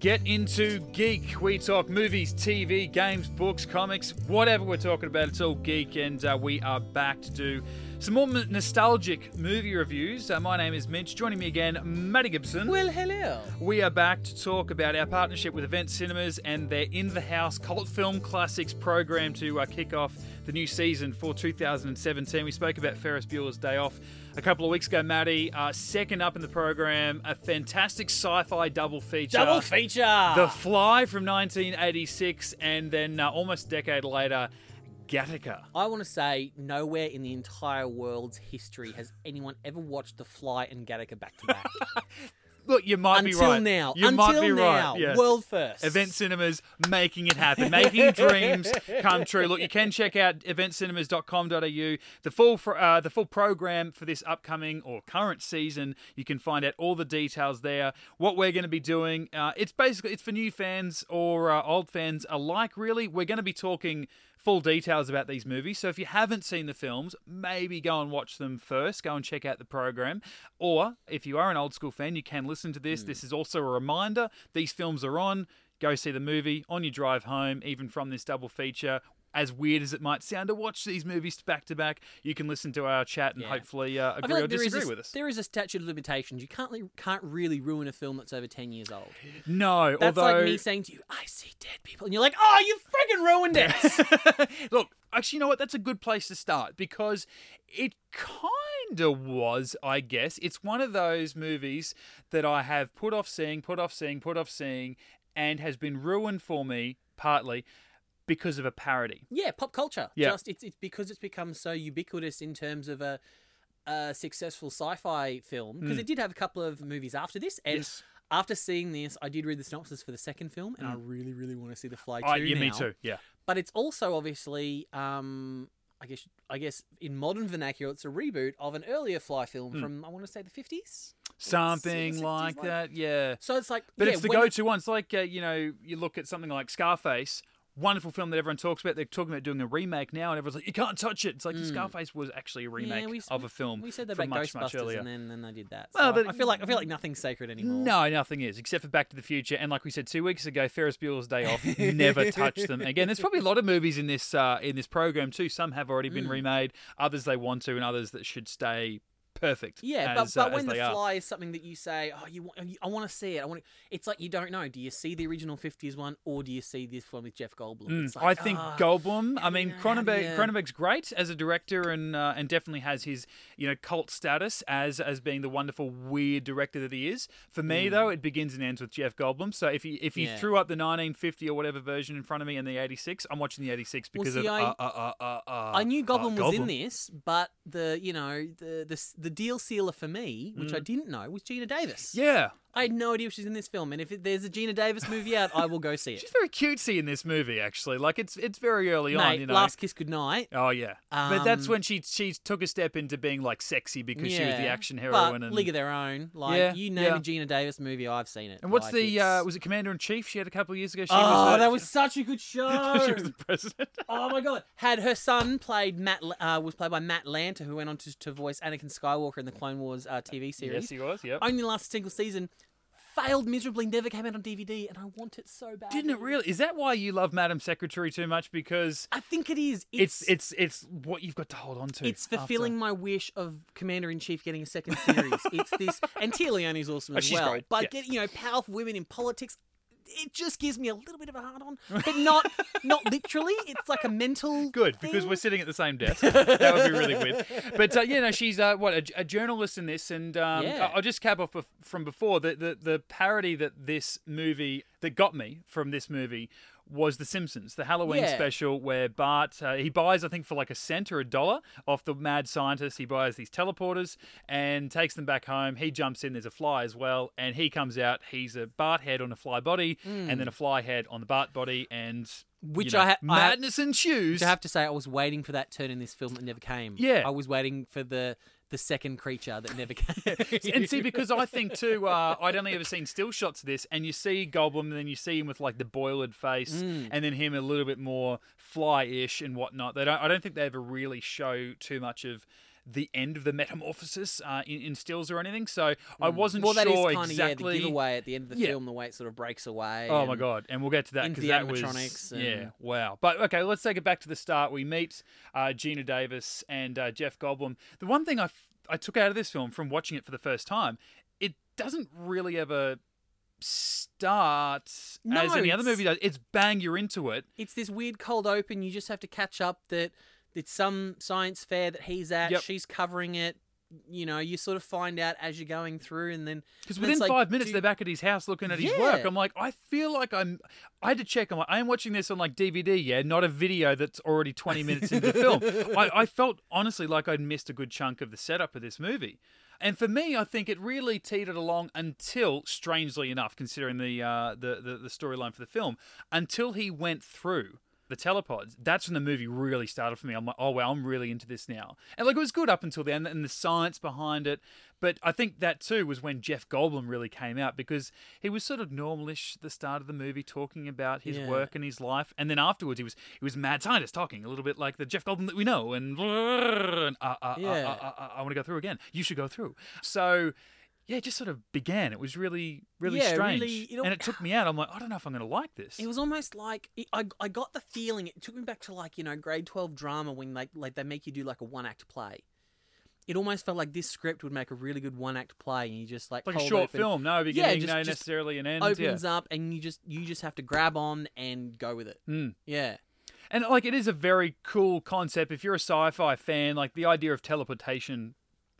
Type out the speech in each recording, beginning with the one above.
Get into geek. We talk movies, TV, games, books, comics, whatever we're talking about. It's all geek, and uh, we are back to do some more m- nostalgic movie reviews. Uh, my name is Mitch. Joining me again, Matty Gibson. Well, hello. We are back to talk about our partnership with Event Cinemas and their In the House Cult Film Classics program to uh, kick off the new season for 2017. We spoke about Ferris Bueller's Day Off a couple of weeks ago, Maddie. Uh, second up in the program, a fantastic sci fi double feature. Double feature. The Fly from 1986, and then uh, almost a decade later, Gattaca. I want to say nowhere in the entire world's history has anyone ever watched The Fly and Gattaca back to back. Look, you might Until be right. now. You Until now. right. Yes. World first. Event Cinemas making it happen, making dreams come true. Look, you can check out eventcinemas.com.au. The full uh, the full program for this upcoming or current season. You can find out all the details there. What we're going to be doing. Uh, it's basically it's for new fans or uh, old fans alike. Really, we're going to be talking full details about these movies. So if you haven't seen the films, maybe go and watch them first. Go and check out the program. Or if you are an old school fan, you can listen to this. Hmm. This is also a reminder these films are on. Go see the movie on your drive home, even from this double feature. As weird as it might sound to watch these movies back to back, you can listen to our chat and Yeah. hopefully uh, agree or like is, disagree a, with us. there is a statute of limitations. You can't li- can't really ruin a film that's over ten years old. No, That's although like me saying to you, "I see dead people," and you're like, "Oh, you freaking ruined it." Look, actually, you know what? That's a good place to start because it kind of was, I guess. It's one of those movies that I have put off seeing, put off seeing, put off seeing, and has been ruined for me partly because of a parody. yeah, pop culture. Yeah. Just it's it's because it's become so ubiquitous in terms of a. A successful sci-fi film because it did have a couple of movies after this, and Hmm. Yes. after seeing this, I did read the synopsis for the second film, and I really, really want to see the Fly Oh, too. yeah, me too. Yeah. But it's also obviously, um, I guess, I guess in modern vernacular, it's a reboot of an earlier Fly film Hmm. from I want to say the fifties. Something 60s, like like- that. Yeah. So it's like, But yeah, it's the go-to one. It's like uh, you know, you look at something like Scarface, wonderful film that everyone talks about. They're talking about doing a remake now, and everyone's like, "You can't touch it." It's like Scarface was actually a remake. Yeah, we, of a film We said that from about much much Ghostbusters, earlier. and then, then they did that. Well, So I- but- I feel like I feel like nothing's sacred anymore. No, nothing is except for Back to the Future, and like we said two weeks ago, Ferris Bueller's Day Off. never touched them again. There's probably a lot of movies in this uh, in this program too. Some have already Mm. been remade, others they want to, and others that should stay perfect. Yeah, as, but, uh, but when the they are. fly is something that you say, oh, you want, I want to see it. I want. It's like you don't know. Do you see the original '50s one, or do you see this one with Jeff Goldblum? It's Mm, I think ah, Goldblum. I mean, yeah, Cronenberg. you- Cronenberg's great as a director, and uh, and definitely has his you know cult status as as being the wonderful weird director that he is. For me, though, it begins and ends with Jeff Goldblum. So if you if Mm. Yeah. threw up the 1950 or whatever version in front of me and the 86, I'm watching the 86 Well, because see, of I- uh, uh, uh, uh, uh, I knew uh, Goldblum was in this, but the you know the the the deal sealer for me, which Mm. I didn't know, was Geena Davis. Yeah, I had no idea if she's in this film, and if it, there's a Geena Davis movie out, I will go see it. she's very cutesy in this movie. Actually, like it's it's very early on. You know. Last Kiss Goodnight. Oh yeah, but that's Um, when she she took a step into being like sexy because she was the action heroine. But and League of Their Own, like Yeah, you name yeah. a Geena Davis movie, I've seen it. and what's Like, the uh, was it Commander in Chief? She had a couple of years ago. She oh, was, that was such a good show. she was the president. oh my god! Had her son played Matt uh, was played by Matt Lanter, who went on to, to voice Anakin Skywalker in the Clone Wars uh, TV series. yes, he was. Yep. Only last single season, failed miserably, never came out on DVD, and I want it so bad. Didn't it really? Is that why you love Madam Secretary too much? Because I think it is. it's it's it's what you've got to hold on to. It's after. fulfilling my wish of Commander in Chief getting a second series. it's this, and Téa is awesome Oh, as she's well. great, But getting you know powerful women in politics, it just gives me a little bit of a hard on, but not not literally. It's like a mental. Good because thing. we're sitting at the same desk. that would be really weird. But uh, yeah, no, she's uh, what a, a journalist in this, and um, Yeah. I'll just cap off from before the, the the parody that this movie that got me from this movie was The Simpsons, the Halloween Yeah. special where Bart uh, he buys I think for like a cent or a dollar off the mad scientist. He buys these teleporters and takes them back home. He jumps in. There's a fly as well, and he comes out. He's a Bart head on a fly body, and then a fly head on the Bart body, and. Which you know, I ha- I ha- madness ensues. I have to say, I was waiting for that turn in this film that never came. Yeah. I was waiting for the the second creature that never came. and see, because I think too, uh, I'd only ever seen still shots of this, and you see Goldblum, and then you see him with like the boiled face, Mm. and then him a little bit more fly-ish and whatnot. They don't. I don't think they ever really show too much of the end of the metamorphosis uh, in, in stills or anything. So I wasn't Mm. well, that is sure kind of exactly. yeah, the giveaway at the end of the Yeah. film, the way it sort of breaks away. Oh my god! And we'll get to that because that was animatronics yeah, wow. But okay, let's take it back to the start. We meet uh, Geena Davis and uh, Jeff Goldblum. The one thing I f- I took out of this film from watching it for the first time, it doesn't really ever start as No, any other movie does. It's bang, you're into it. It's this weird cold open. You just have to catch up that it's some science fair that he's at. Yep. She's covering it. You know, you sort of find out as you're going through, and then Because within like, five minutes, do- they're back at his house looking at his work. I'm like, I feel like I'm. I had to check. I'm like, I am watching this on like DVD, yeah, not a video that's already 20 minutes into the film. I, I felt honestly like I'd missed a good chunk of the setup of this movie. And for me, I think it really teetered along until, strangely enough, considering the uh, the the, the storyline for the film, until he went through the telepods. That's when the movie really started for me. I'm like, oh wow, I'm really into this now. And like it was good up until then, and the science behind it. But I think that too was when Jeff Goldblum really came out because he was sort of normalish at the start of the movie, talking about his Yeah. work and his life, and then afterwards he was he was mad scientist talking a little bit like the Jeff Goldblum that we know, and, and uh, uh, Yeah. uh, uh, uh, I want to go through again. You should go through. So. Yeah, it just sort of began. It was really, really Yeah, strange, really, you know- and it took me out. I'm like, I don't know if I'm going to like this. it was almost like it, I I got the feeling. It took me back to like you know grade twelve drama when like like they make you do like a one act play. It almost felt like this script would make a really good one act play, and you just like like a short open, film, no beginning, just- no just necessarily an end. opens yeah. up, and you just you just have to grab on and go with it. Mm. Yeah. And like it is a very cool concept if you're a sci-fi fan, like the idea of teleportation.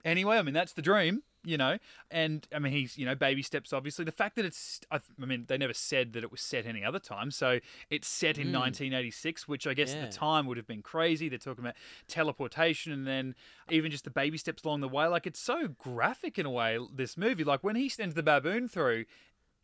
Anyway, I mean that's the dream, you know. And I mean he's, you know, baby steps obviously. The fact that it's I, I mean they never said that it was set any other time. So it's set in 1986, which I guess at Mm. The time would have been crazy. They're talking about teleportation and then even just the baby steps along the way. Like it's so graphic in a way this movie. Like when he sends the baboon through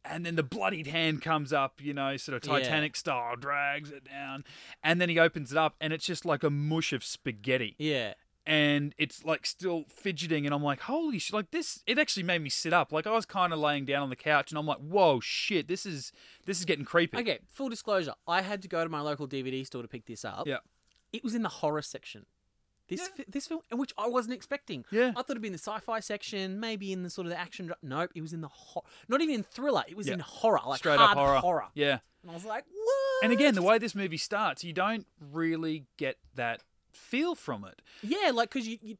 and then the bloodied hand comes up, you know, sort of Yeah. Titanic style, drags it down, and then he opens it up, and it's just like a mush of spaghetti, Yeah. And it's like still fidgeting, and I'm like, holy shit! Like this, it actually made me sit up. Like I was kind of laying down on the couch, and I'm like, whoa, shit! This is this is getting creepy. Okay, full disclosure. I had to go to my local DVD store to pick this up. Yeah. It was in the horror section. This fi- this film, in which I wasn't expecting. Yeah. I thought it'd be in the sci-fi section, maybe in the sort of the action. Nope, it was in the hor- not even in thriller. It was Yeah. in horror, like Straight hard up horror. Yeah. And I was like, what? And again, the way this movie starts, you don't really get that feel from it. yeah, like because you, you,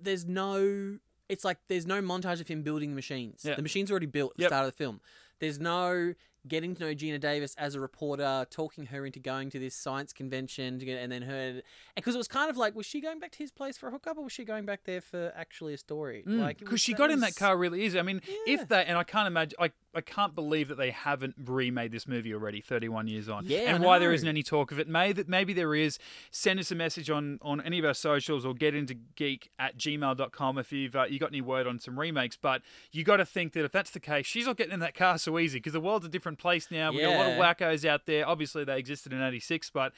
there's no. It's like there's no montage of him building machines. Yeah. The machines already built at the start of the film. There's no getting to know Geena Davis as a reporter, talking her into going to this science convention, to get, and then her because it was kind of like, was she going back to his place for a hookup, or was she going back there for actually a story? Like because Mm, she got in that car really easy. I mean, Yeah. if they and I can't imagine, I I can't believe that they haven't remade this movie already, thirty one years on. Yeah, and why there isn't any talk of it. Maybe that maybe there is. Send us a message on on any of our socials or get into geek at gmail.com if you've uh, you got any word on some remakes. But you got to think that if that's the case, she's not getting in that car so easy because the world's a different place now. We got a lot of wackos out there. Obviously, they existed in '86, but.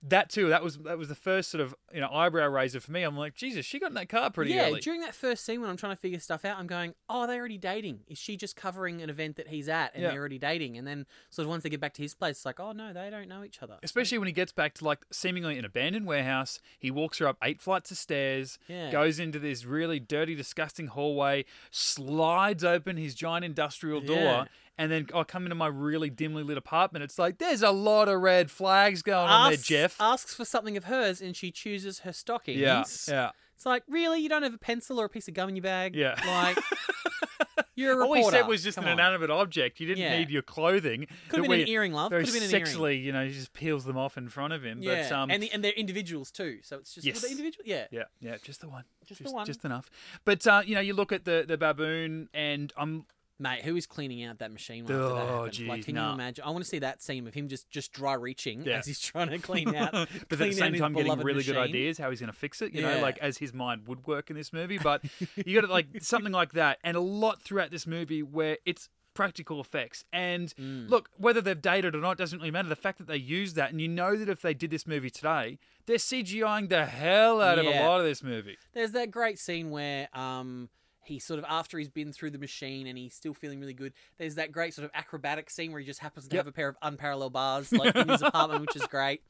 That too. That was that was the first sort of you know eyebrow raiser for me. I'm like, Jesus, she got in that car pretty yeah, early. during that first scene when I'm trying to figure stuff out, I'm going, "Oh, are they're already dating. Is she just covering an event that he's at, and Yeah. they're already dating?" And then, sort of once they get back to his place, it's like, "Oh no, they don't know each other." Especially when he gets back to like seemingly an abandoned warehouse. He walks her up eight flights of stairs, Yeah. goes into this really dirty, disgusting hallway, slides open his giant industrial door, Yeah. And then I come into my really dimly lit apartment. It's like there's a lot of red flags going on there, asks, Jeff. asks for something of hers, and she chooses her stockings. yeah, yeah. It's like, really, you don't have a pencil or a piece of gum in your bag? Yeah. Like, you're a reporter. All he said was just Come an on. inanimate object. You didn't Yeah. need your clothing. Could have been an earring, love. Very Could have been an earring. sexually, you know, he just peels them off in front of him. Yeah, But um, and the, and they're individuals too. So it's just Yes. the individual. Yeah. Yeah, yeah, just the one. Just the one. Just enough. But uh, you know, you look at the the baboon, and I'm Mate, who is cleaning out that machine after that Oh, happened? geez, like, can nah. you imagine? I want to see that scene of him just just dry reaching Yeah. as he's trying to clean out. but at clean the out same his time getting beloved really good machine. ideas how he's going to fix it. You Yeah. know, like as his mind would work in this movie. But you got to like something like that, and a lot throughout this movie where it's practical effects. And Mm. look, whether they've dated or not doesn't really matter. The fact that they use that, and you know that if they did this movie today, they're CGIing the hell out of a Yeah. lot of this movie. There's that great scene where um he sort of after he's been through the machine and he's still feeling really good. There's that great sort of acrobatic scene where he just happens to Yep. have a pair of unparalleled bars like in his apartment, which is great.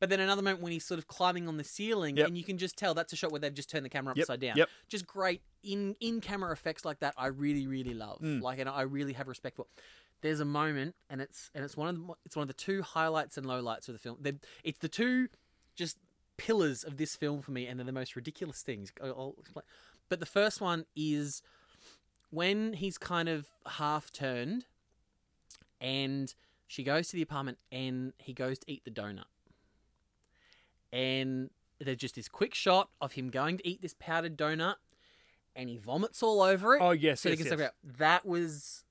But then another moment when he's sort of climbing on the ceiling, Yep. and you can just tell that's a shot where they've just turned the camera Yep, upside down. yep. Just great in in camera effects like that. I really really love. Mm. Like, and I really have respect for. There's a moment, and it's and it's one of the, it's one of the two highlights and lowlights of the film. They're, it's the two just pillars of this film for me, and they're the most ridiculous things. I'll explain. But the first one is when he's kind of half turned, and she goes to the apartment, and he goes to eat the donut, and there's just this quick shot of him going to eat this powdered donut, and he vomits all over it. Oh yes, so yes, yes. out. That was.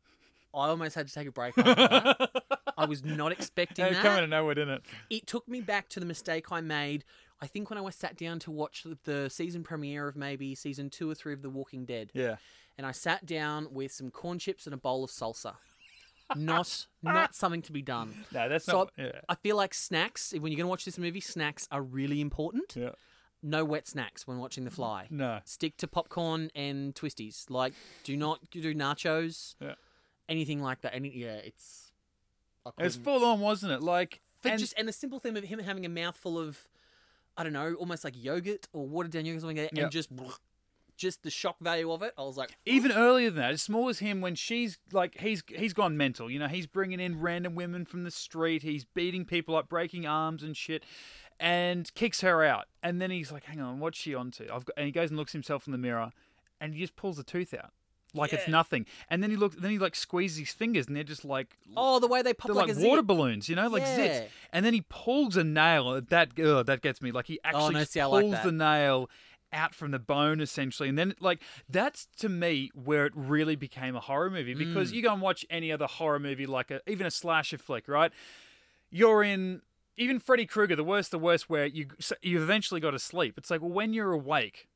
I almost had to take a break. I was not expecting that coming to nowhere, didn't it? it took me back to the mistake I made. I think when I was sat down to watch the, the season premiere of maybe season two or three of The Walking Dead, Yeah. and I sat down with some corn chips and a bowl of salsa. Not not something to be done. No, that's So not. Yeah. I feel like snacks. When you're going to watch this movie, snacks are really important. Yeah. No wet snacks when watching The Fly. No. Stick to popcorn and twisties. Like, do not do nachos. Yeah. Anything like that. Any yeah, it's. It's full on, wasn't it? Like, and just and the simple thing of him having a mouthful of, I don't know, almost like yogurt or watered down yogurt or something, like that, Yep. and just, just the shock value of it. I was like, even earlier than that, as small as him, when she's like, he's he's gone mental. You know, he's bringing in random women from the street. He's beating people up, breaking arms and shit, and kicks her out. And then he's like, "Hang on, what's she onto?" I've got, and he goes and looks himself in the mirror, and he just pulls the tooth out. Like it's nothing, and then he looks. Then he like squeezes his fingers, and they're just like oh, the way they pop they're like, like, a zit. water balloons, you know, like Yeah. zits. And then he pulls a nail. That ugh, that gets me. Like he actually Oh, no, see, pulls like the nail out from the bone, essentially. And then like that's to me where it really became a horror movie because Mm. you go and watch any other horror movie, like a even a slasher flick, right? You're in. Even Freddy Krueger, the worst, the worst, where you you eventually got to sleep. It's like, well, when you're awake,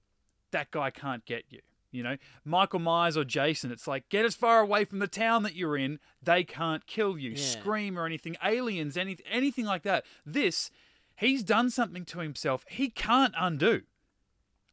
that guy can't get you. You know, Michael Myers or Jason, it's like, get as far away from the town that you're in. They can't kill you. Yeah. Scream or anything, aliens, any, anything like that. This, he's done something to himself he can't undo.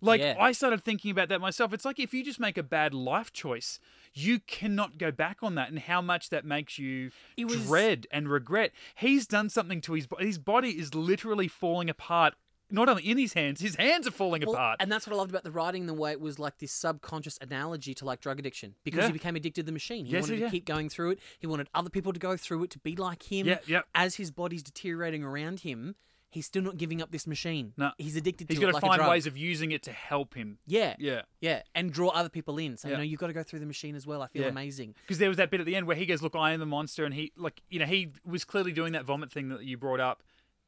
Like, Yeah. I started thinking about that myself. It's like if you just make a bad life choice, you cannot go back on that and how much that makes you was- dread and regret. He's done something to his body. His body is literally falling apart. Not only in his hands, his hands are falling Well, apart. and that's what I loved about the writing, the way it was like this subconscious analogy to like drug addiction because Yeah. he became addicted to the machine. He Yes, wanted yeah. to keep going through it. He wanted other people to go through it to be like him. Yeah, yeah. As his body's deteriorating around him, he's still not giving up this machine. No. he's addicted He's to got it to like find ways of using it to help him. Yeah, Yeah. yeah, and draw other people in. So Yeah. you know, you've got to go through the machine as well. I feel Yeah. amazing. Because there was that bit at the end where he goes, "Look, I am the monster," and he, like, you know, he was clearly doing that vomit thing that you brought up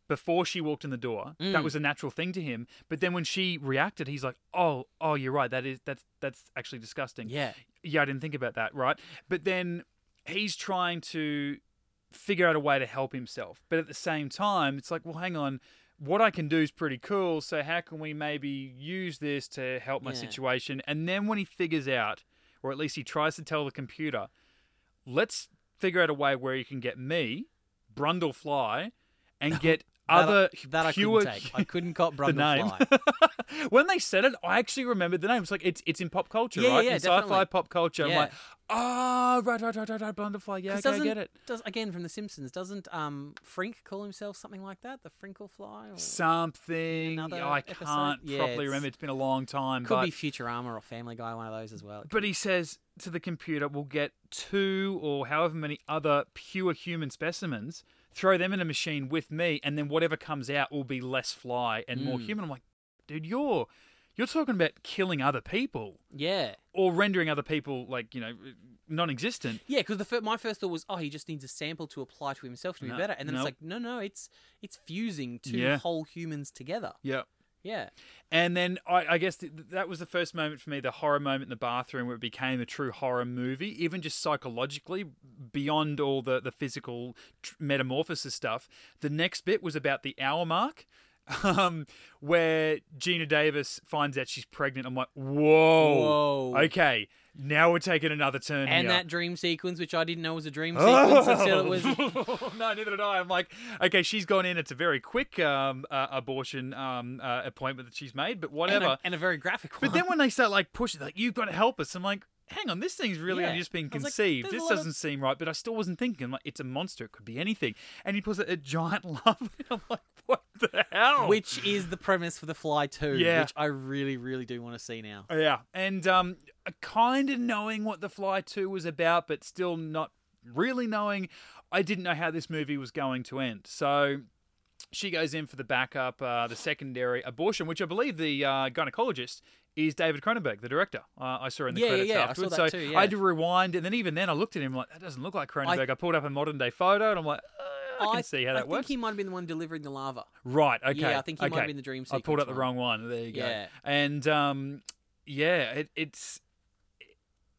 before she walked in the door. Mm. That was a natural thing to him. But then when she reacted, he's like, "Oh, oh, you're right. That is that's that's actually disgusting." Yeah, yeah, I didn't think about that, right? But then he's trying to figure out a way to help himself. But at the same time, it's like, well, hang on, what I can do is pretty cool. So how can we maybe use this to help my Yeah. situation? And then when he figures out, or at least he tries to tell the computer, let's figure out a way where you can get me, Brundle Fly, and get other that, that I pure couldn't take. I couldn't cop the name. Brundlefly. when they said it, I actually remembered the name. It's like it's it's in pop culture, Yeah, right? yeah, in sci-fi pop culture. I'm Yeah. like, oh, right, right, right, right, right, Blunderfly. Yeah, okay, I get it. Does again from The Simpsons? Doesn't um Frink call himself something like that? The Frinkle-fly? Or... Something Another I episode? can't Yeah, properly it's- remember. It's been a long time, Could but be Futurama or Family Guy, one of those as well. but he says to the computer, "We'll get two or however many other pure human specimens, throw them in a machine with me, and then whatever comes out will be less fly and more Mm. human." I'm like, dude, you're you're talking about killing other people yeah, or rendering other people like you know non-existent. yeah. Because fir- my first thought was, oh, he just needs a sample to apply to himself to be better, and then it's like, no, no, it's it's fusing two Yeah. whole humans together. Yeah. Yeah, And then I, I guess th- that was the first moment for me, the horror moment in the bathroom where it became a true horror movie, even just psychologically, beyond all the, the physical tr- metamorphosis stuff. The next bit was about the hour mark. Um, where Geena Davis finds out she's pregnant. I'm like, whoa, Whoa. okay, now we're taking another turn and here. that dream sequence, which I didn't know was a dream sequence until it was. no, neither did I. I'm like, okay, she's gone in. It's a very quick um, uh, abortion um, uh, appointment that she's made, but And whatever. a, and a very graphic one. But then when they start like pushing, like you've got to help us, I'm like, hang on, this thing's really Yeah. just being was like, conceived. this doesn't seem right. But I still wasn't thinking. I'm like, it's a monster. It could be anything. And he pulls a, a giant love. I'm like, hell? which is the premise for The Fly 2, Yeah. which I really, really do want to see now. Yeah, and um, kind of knowing what The Fly Two was about, but still not really knowing. I didn't know how this movie was going to end. So she goes in for the backup, uh, the secondary abortion, which I believe the uh, gynecologist is David Cronenberg, the director. Uh, I saw in the Yeah, yeah, credits yeah, I afterwards. that so too, I had to rewind, and then even then, I looked at him like that doesn't look like Cronenberg. I, pulled up a modern day photo, and I'm like, uh, I can see how that works. I that think he might have been the one delivering the larva. Right. Okay. Yeah, I think he okay. might have been the dream I pulled up the one. wrong one. There you go. Yeah. And um, yeah, it, it's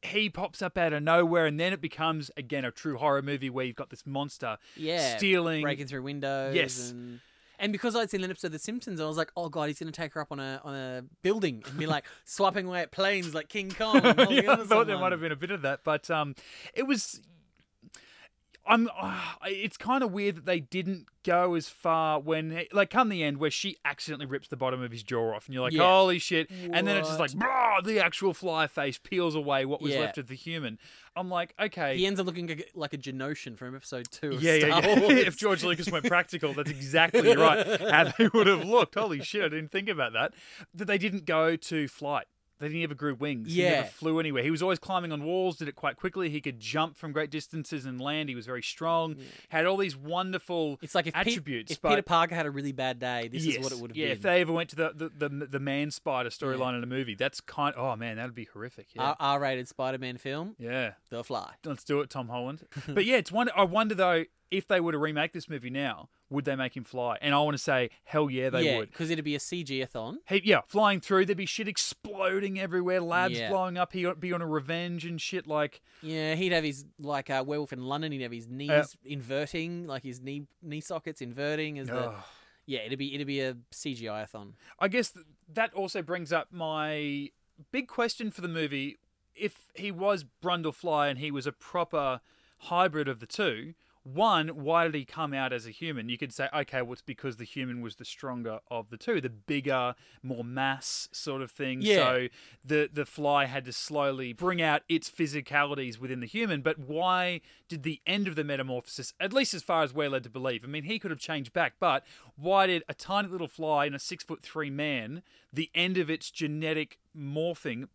he pops up out of nowhere, and then it becomes again a true horror movie where you've got this monster Yeah, stealing. breaking through windows. Yes. and and because I'd seen an episode of The Simpsons, I was like, oh god, he's gonna take her up on a on a building and be like swiping away at planes like King Kong. yeah, I thought there might have been a bit of that, but um, it was. I'm. Uh, it's kind of weird that they didn't go as far when, like, come the end where she accidentally rips the bottom of his jaw off, and you're like, Yeah. holy shit! And then it's just like, What? "Brah," the actual fly face peels away what was Yeah. left of the human. I'm like, okay, He ends up looking like a, Geonosian from episode two. Of Yeah, yeah, yeah. If George Lucas went practical, that's exactly right. How they would have looked. Holy shit, I didn't think about that. That they didn't go to flight. They didn't ever grew wings. He Yeah. never flew anywhere. He was always climbing on walls, did it quite quickly. He could jump from great distances and land. He was very strong. Had all these wonderful It's like if, Pete- attributes. if but Peter Parker had a really bad day, this yes, is what it would have yeah, been. Yeah, if they ever went to the the, the, the man spider storyline in a movie, that's kind oh man, that'd be horrific. Yeah. R- R-rated Spider-Man film, yeah. The Fly. Let's do it, Tom Holland. but yeah, it's one I wonder though if they were to remake this movie now, would they make him fly? And I want to say, hell yeah, they yeah, would. because it'd be a CG-a-thon. He, yeah, flying through, there'd be shit exploding everywhere, labs Yeah. blowing up. He'd be on a revenge and shit. Like, Yeah, he'd have his like uh, werewolf in London. He'd have his knees inverting, like his knee knee sockets inverting. As the yeah, it'd be it'd be a CGI-a-thon. I guess th- that also brings up my big question for the movie. If he was Brundlefly and he was a proper hybrid of the two, one, why did he come out as a human? You could say, okay, well, it's because the human was the stronger of the two, the bigger, more mass sort of thing. Yeah. So the the fly had to slowly bring out its physicalities within the human. But why did the end of the metamorphosis, at least as far as we're led to believe, I mean, he could have changed back, but why did a tiny little fly and a six foot three man, the end of its genetic morphing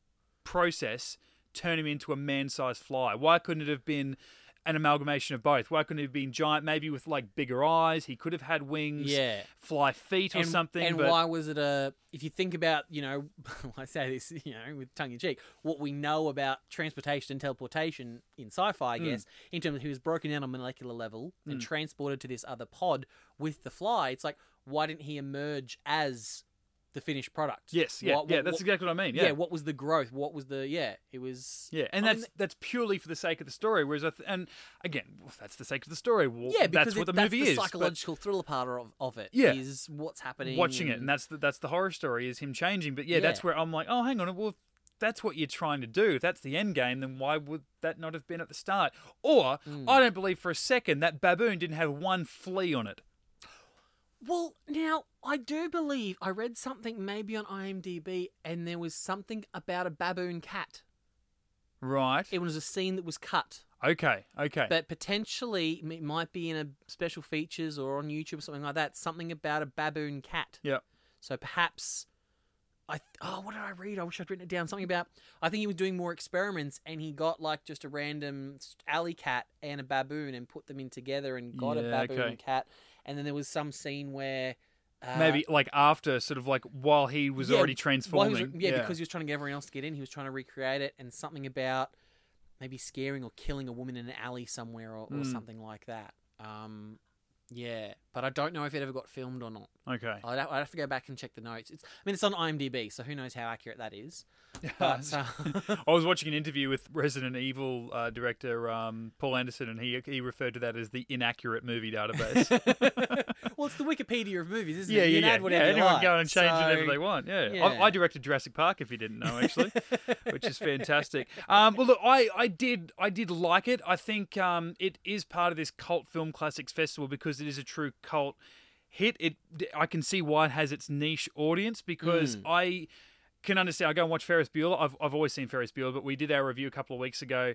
process, turn him into a man sized fly? Why couldn't it have been an amalgamation of both? Why couldn't he have been giant, maybe with like bigger eyes? He could have had wings, Yeah. fly feet or and, something. And but why was it a? If you think about, you know, I say this, you know, with tongue in cheek, what we know about transportation and teleportation in sci-fi, I Hmm. guess, in terms of he was broken down on molecular level and transported to this other pod with the fly. It's like, why didn't he emerge as the finished product? yes, yeah, What- yeah, what- that's what- exactly what I mean. yeah. Yeah. What was the growth? What was the? Yeah, it was. Yeah, and I that's mean, that's purely for the sake of the story. Whereas, I th- and again, well, that's the sake of the story. Well, yeah, because that's what the movie that's the is. but- psychological thriller part of, of it. Yeah. is what's happening. watching it, and that's the, that's the horror story is him changing. But yeah, that's where I'm like, oh, hang on, well, that's what you're trying to do. If that's the end game, then why would that not have been at the start? Or Hmm. I don't believe for a second that baboon didn't have one flea on it. Well, now I do believe I read something maybe on IMDb, and there was something about a baboon cat. Right. It was a scene that was cut, Okay. Okay. but potentially it might be in a special features or on YouTube or something like that. Something about a baboon cat. yeah. So perhaps. I th- oh, what did I read? I wish I'd written it down. Something about I think he was doing more experiments, and he got like just a random alley cat and a baboon, and put them in together, and got a Yeah, baboon okay. cat. And then there was some scene where uh, Maybe like after, sort of like while he was Yeah, already transforming. was- yeah, because he was trying to get everyone else to get in. He was trying to recreate it, and something about maybe scaring or killing a woman in an alley somewhere, or, or Mm. something like that. Um, yeah, but I don't know if it ever got filmed or not. okay. I'd, have- I'd have to go back and check the notes. It's, I mean, it's on IMDb, so who knows how accurate that is. But uh, I was watching an interview with Resident Evil uh, director um, Paul Anderson, and he he referred to that as the inaccurate movie database. well, it's the Wikipedia of movies, isn't yeah, it? You yeah, can yeah. add whatever yeah you anyone like. go and change So- whatever they want. Yeah, yeah. I, I directed Jurassic Park, if you didn't know, actually, which is fantastic. Um, well, look, I, I did I did like it. I think um, it is part of this cult film classics festival because it is a true cult hit. It I can see why it has its niche audience because Mm. I can understand. I go and watch Ferris Bueller. I've I've always seen Ferris Bueller, but we did our review a couple of weeks ago.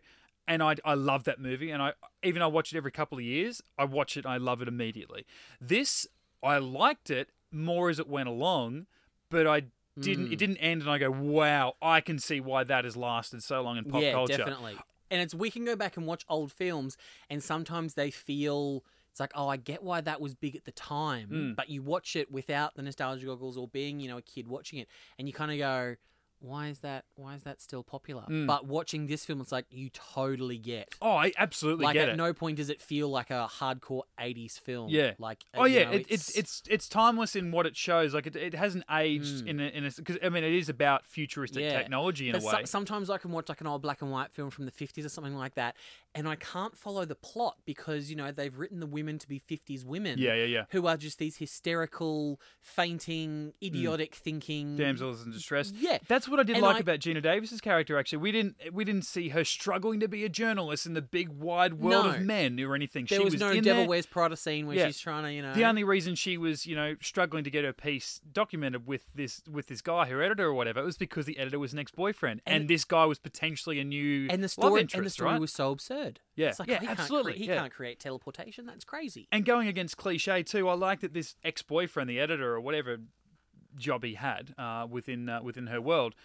And I, I love that movie, and I even I watch it every couple of years. I watch it, and I love it immediately. This I liked it, more as it went along, but I didn't. Mm. It didn't end, and I go, "Wow, I can see why that has lasted so long in pop yeah, culture." definitely. And it's we can go back and watch old films, and sometimes they feel it's like, oh, I get why that was big at the time, Mm. but you watch it without the nostalgia goggles or being, you know, a kid watching it, and you kind of go, why is that? Why is that still popular? Mm. But watching this film, it's like you totally get. Oh, I absolutely Like get at it. no point does it feel like a hardcore '80s film. Yeah. Like Oh yeah, know, it, it's it's it's timeless in what it shows. Like it, it hasn't aged Mm. in a in a because I mean it is about futuristic Yeah. technology in But a so- way. sometimes I can watch like an old black and white film from the 50s or something like that, and I can't follow the plot because, you know, they've written the women to be 50s women. yeah, yeah, yeah. Who are just these hysterical, fainting, idiotic thinking. Damsels in distress. Yeah. That's what I did And like I- about Geena Davis's character. Actually, we didn't we didn't see her struggling to be a journalist in the big wide world No. of men or anything. There she was, was no in Devil there. Wears Prada scene where Yeah. she's trying to, you know. The only reason she was, you know, struggling to get her piece documented with this with this guy, her editor or whatever, it was because the editor was an ex boyfriend, and, And- this guy was potentially a new and the story interest, and the story right? was so absurd. Yeah. It's like, Yeah, he can't absolutely, cre- he yeah. can't create teleportation. That's crazy. And going against cliche too, I like that this ex boyfriend, the editor or whatever job he had uh, within uh, within her world,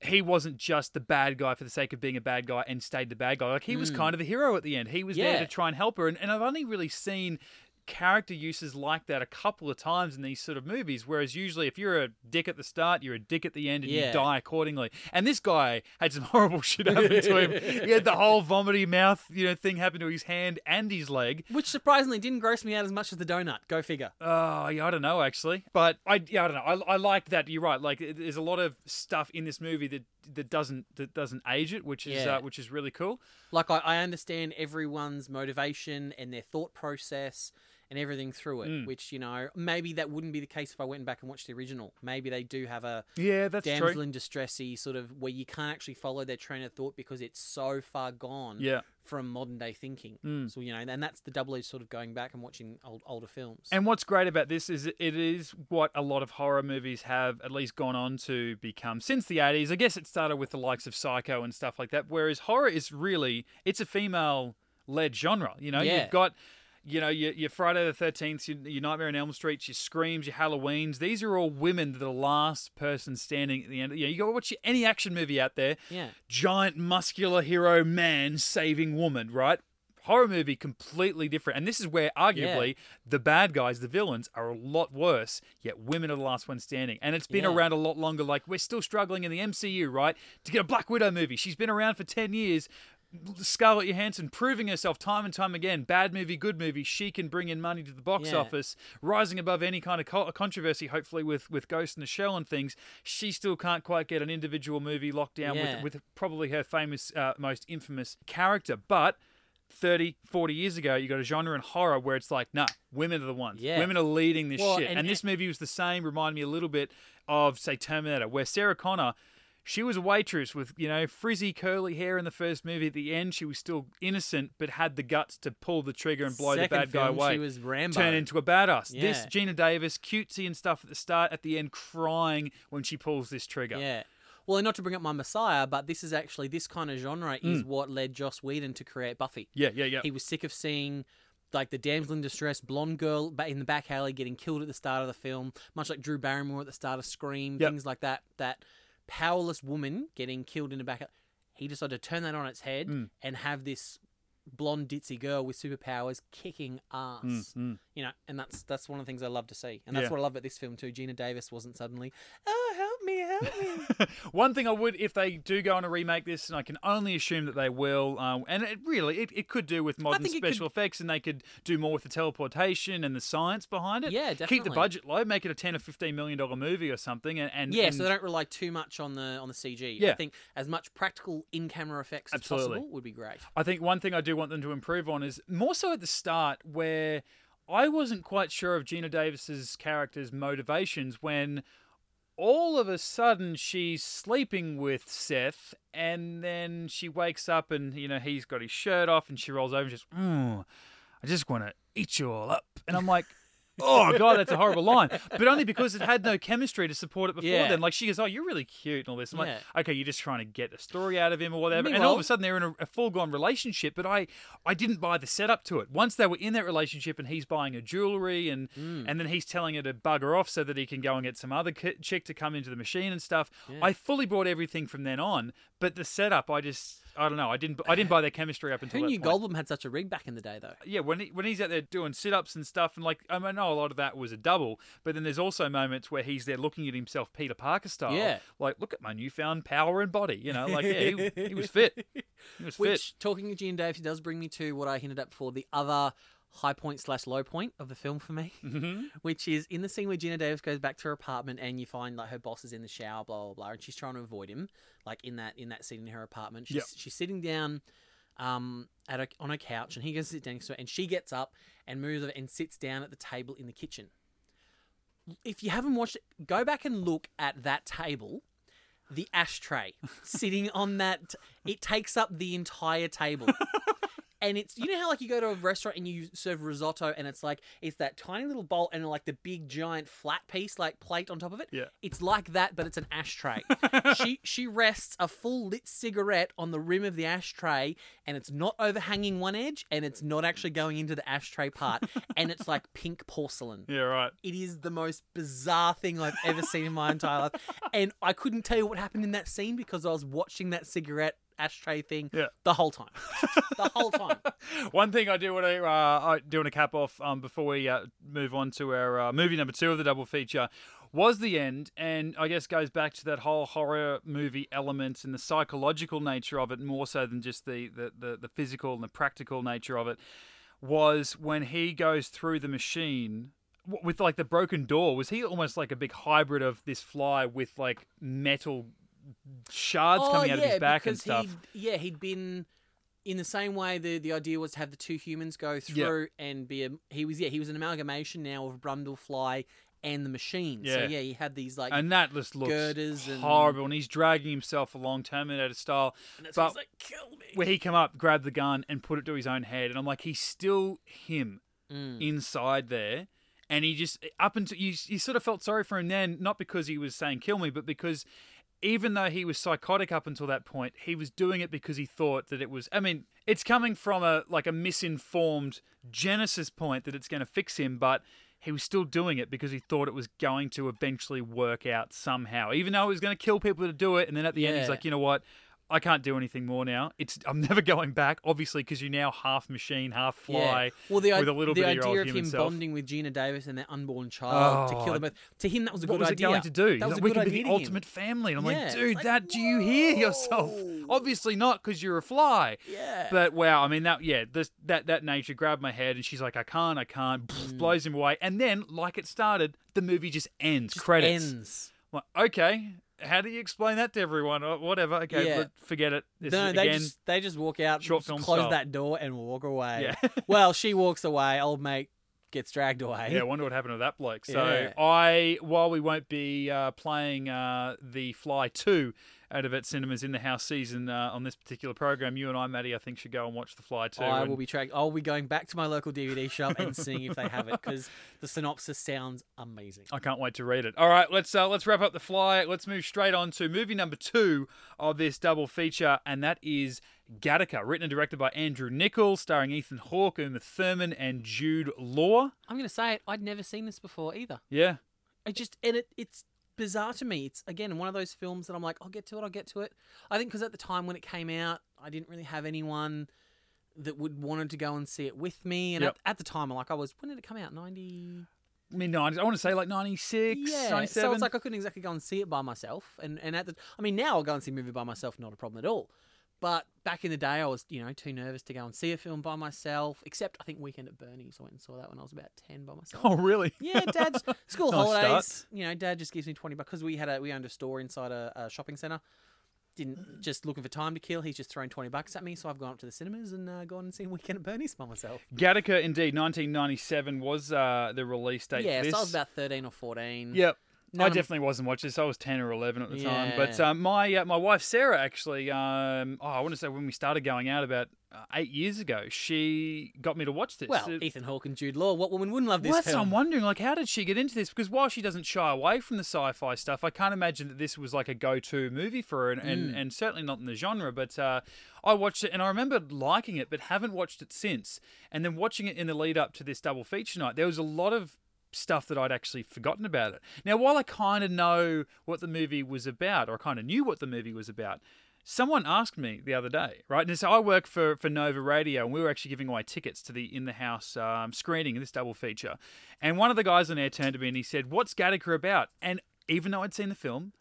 he wasn't just the bad guy for the sake of being a bad guy and stayed the bad guy. Like he was Mm. kind of the hero at the end. He was there to try and help her. And, and I've only really seen character uses like that a couple of times in these sort of movies. Whereas usually, if you're a dick at the start, you're a dick at the end, and you die accordingly. And this guy had some horrible shit happen to him. He had the whole vomity mouth, you know, thing happen to his hand and his leg. Which surprisingly didn't gross me out as much as the donut. Go figure. Oh, yeah, I don't know actually, but I yeah, I don't know. I, I like that. You're right. Like, there's a lot of stuff in this movie that that doesn't that doesn't age it, which is Yeah. uh, which is really cool. Like I, I understand everyone's motivation and their thought process and everything through it. Mm. Which you know maybe that wouldn't be the case if I went back and watched the original. Maybe they do have a Yeah, that's damsel true. in distressy sort of where you can't actually follow their train of thought because it's so far gone Yeah, from modern day thinking. Mm. So you know, and that's the double edged sort of going back and watching old, older films. and what's great about this is it is what a lot of horror movies have at least gone on to become since the 80s. I guess it started with the likes of Psycho and stuff like that. Whereas horror is really it's a female led genre. You know, Yeah. you've got you know, your, your Friday the 13th, your, your Nightmare on Elm Street, your Screams, your Halloweens, these are all women that are the last person standing at the end. You know, you go watch any action movie out there, yeah, giant muscular hero man saving woman, right? Horror movie completely different. And this is where arguably the bad guys, the villains, are a lot worse, yet women are the last one standing. And it's been Yeah. around a lot longer. Like we're still struggling in the MCU, right? To get a Black Widow movie. She's been around for 10 years. Scarlett Johansson proving herself time and time again. Bad movie, good movie. She can bring in money to the box Yeah. office, rising above any kind of co- controversy. Hopefully, with with Ghost in the Shell and things, she still can't quite get an individual movie locked down Yeah. with with probably her famous, uh, most infamous character. But 30, 40 years ago, you got a genre in horror where it's like, nah, women are the ones. Yeah. Women are leading this Well, shit. and- And, this movie was the same. Remind me a little bit of say Terminator, where Sarah Connor. She was a waitress with, you know, frizzy curly hair in the first movie. At the end, she was still innocent, but had the guts to pull the trigger and blow Second the bad guy film, away She was Rambo. turn into a badass. This Geena Davis, cutesy and stuff at the start, at the end crying when she pulls this trigger. Yeah. Well, and not to bring up my Messiah, but this is actually this kind of genre is Mm. what led Joss Whedon to create Buffy. yeah, yeah, yeah. He was sick of seeing like the damsel in distress blonde girl in the back alley getting killed at the start of the film, much like Drew Barrymore at the start of Scream, Yep. things like that. That powerless woman getting killed in the back. He decided to turn that on its head Mm. and have this blonde ditzy girl with superpowers kicking ass. Mm, mm. You know, and that's that's one of the things I love to see, and that's Yeah. what I love about this film too. Geena Davis wasn't suddenly, oh help me, help me. One thing I would, if they do go on to remake this, and I can only assume that they will, um, and it really, it, it could do with modern special effects, and they could do more with the teleportation and the science behind it. Yeah, definitely. Keep the budget low, make it a ten or fifteen million dollar movie or something, and, and Yeah, and so they don't rely too much on the on the CG. Yeah. I think as much practical in camera effects as Absolutely. possible would be great. I think one thing I do want them to improve on is more so at the start where I wasn't quite sure of Geena Davis's character's motivations when all of a sudden she's sleeping with Seth and then she wakes up and you know he's got his shirt off and she rolls over and just mm, I just want to eat you all up. And I'm like oh god, that's a horrible line. But only because it had no chemistry to support it before Yeah. then. Like she goes, oh, you're really cute and all this. I'm Yeah. like, okay, you're just trying to get a story out of him or whatever. and all of a sudden they're in a, a full gone relationship. But I, I didn't buy the setup to it. Once they were in that relationship and he's buying her jewelry and Mm. and then he's telling her to bugger off so that he can go and get some other chick to come into the machine and stuff. I fully bought everything from then on. But the setup, I just, I don't know. I didn't, I didn't buy their chemistry up until Who knew. Goldblum had such a rig back in the day, though? yeah, when he, when he's out there doing sit ups and stuff, and like I, mean, I know a lot of that was a double, but then there's also moments where he's there looking at himself Peter Parker style. Yeah. like look at my newfound power and body. You know, like yeah, he, he was fit. He was fit. Which, talking to Geena Davis, does bring me to what I hinted at before the other high point slash low point of the film for me, Mm-hmm. which is in the scene where Geena Davis goes back to her apartment and you find like her boss is in the shower, blah blah blah, and she's trying to avoid him. Like in that in that scene in her apartment, she's Yep. she's sitting down um at a, on a couch and he goes sit down next to her and she gets up and moves over and sits down at the table in the kitchen. If you haven't watched it, go back and look at that table the ashtray sitting on that it takes up the entire table and it's you know how like you go to a restaurant and you serve risotto and it's like it's that tiny little bowl and like the big giant flat piece like plate on top of it Yeah. it's like that but it's an ashtray she she rests a full lit cigarette on the rim of the ashtray and it's not overhanging one edge and it's not actually going into the ashtray part and it's like pink porcelain yeah, right. it is the most bizarre thing I've ever seen in my entire life. And I couldn't tell you what happened in that scene because I was watching that cigarette ashtray thing Yeah. the whole time. the whole time. One thing I do want to uh, I do want to cap off um, before we uh, move on to our uh, movie number two of the double feature was the end, and I guess goes back to that whole horror movie element and the psychological nature of it more so than just the the, the, the physical and the practical nature of it. Was when he goes through the machine with like the broken door. Was he almost like a big hybrid of this fly with like metal shards coming out of his back and stuff? He'd, yeah, he'd been in the same way. The the idea was to have the two humans go through and be a. He was yeah he was an amalgamation now of Brundlefly and the machine. So Yeah. yeah, he had these like. and that just looks girders and- horrible. And he's dragging himself along Terminator style. and it's but- like kill me. Where he come up, grab the gun, and put it to his own head, and I'm like, he's still him Mm. inside there. And he just up until you, you sort of felt sorry for him then, not because he was saying kill me, but because even though he was psychotic up until that point, he was doing it because he thought that it was. I mean, it's coming from a like a misinformed Genesis point that it's going to fix him, but he was still doing it because he thought it was going to eventually work out somehow. Even though it was going to kill people to do it, and then at the end he's like, you know what? I can't do anything more now. It's I'm never going back, obviously, because you're now half machine, half fly. Yeah. Well, the, with a little the bit of idea your of him self. bonding with Geena Davis and their unborn child to Oh, kill them both. To him, that was a what good was idea. it going to do? That was Like, a we good could idea be the ultimate family. And I'm Yeah, like, dude, like, that do you hear yourself? Obviously not, because you're a fly. Yeah. But wow, I mean that yeah, this that that nature grabbed my head, and she's like, I can't, I can't, mm. blows him away, and then like it started, the movie just ends, Just credits. ends. I'm like, okay, how do you explain that to everyone? Or whatever. Okay, Yeah. forget it. This No, they again, just they just walk out, short film close style. that door, and walk away. Yeah. well, she walks away. Old mate gets dragged away. Yeah, I wonder what happened to that bloke. So Yeah. I, while we won't be uh, playing uh, the Fly Two out of at cinemas in the house season uh, on this particular program, you and I, Maddie, I think should go and watch the Fly too. I and- will be tracking. I'll be going back to my local DVD shop and seeing if they have it because the synopsis sounds amazing. I can't wait to read it. All right, let's uh, let's wrap up the fly. Let's move straight on to movie number two of this double feature, and that is Gattaca, written and directed by Andrew Niccol, starring Ethan Hawke, Uma Thurman, and Jude Law. I'm going to say it. I'd never seen this before either. Yeah, I just and it it's bizarre to me. It's again one of those films that I'm like, I'll get to it. I'll get to it. I think because at the time when it came out, I didn't really have anyone that would wanted to go and see it with me. And Yep. at, at the time, like I was, when did it come out? Ninety. mid nineties. I want to say like 96, Yeah, 97. so it's like I couldn't exactly go and see it by myself. And and at the, I mean, now I'll go and see a movie by myself, not a problem at all. But back in the day, I was you know too nervous to go and see a film by myself. Except I think Weekend at Bernie's, I went and saw that when I was about ten by myself. oh, really? Yeah, Dad's school Nice start. holidays. You know, Dad just gives me twenty bucks because we had a we owned a store inside a, a shopping center. Didn't just looking for time to kill. He's just thrown twenty bucks at me, so I've gone up to the cinemas and uh, gone and seen Weekend at Bernie's by myself. Gattaca, indeed, 1997 was uh, the release date yeah, for this. so I was about thirteen or fourteen. Yep. I definitely wasn't watching this. I was ten or eleven at the time. But Yeah. um, my uh, my wife Sarah actually, um, oh, I want to say when we started going out about uh, eight years ago, she got me to watch this. Well, Ethan Hawke and Jude Law. What woman wouldn't love this well, that's what I'm wondering. Like, how did she get into this? Because while she doesn't shy away from the sci-fi stuff, I can't imagine that this was like a go-to movie for her, and, and, Mm. and certainly not in the genre. But uh, I watched it, and I remember liking it, but haven't watched it since. And then watching it in the lead up to this double feature night, there was a lot of stuff that I'd actually forgotten about it. Now, while I kind of know what the movie was about, or I kind of knew what the movie was about. Someone asked me the other day, right? And so I work for, for Nova Radio, and we were actually giving away tickets to the in the house um, screening this double feature. And one of the guys on air turned to me and he said, "What's Gattaca about?" And even though I'd seen the film,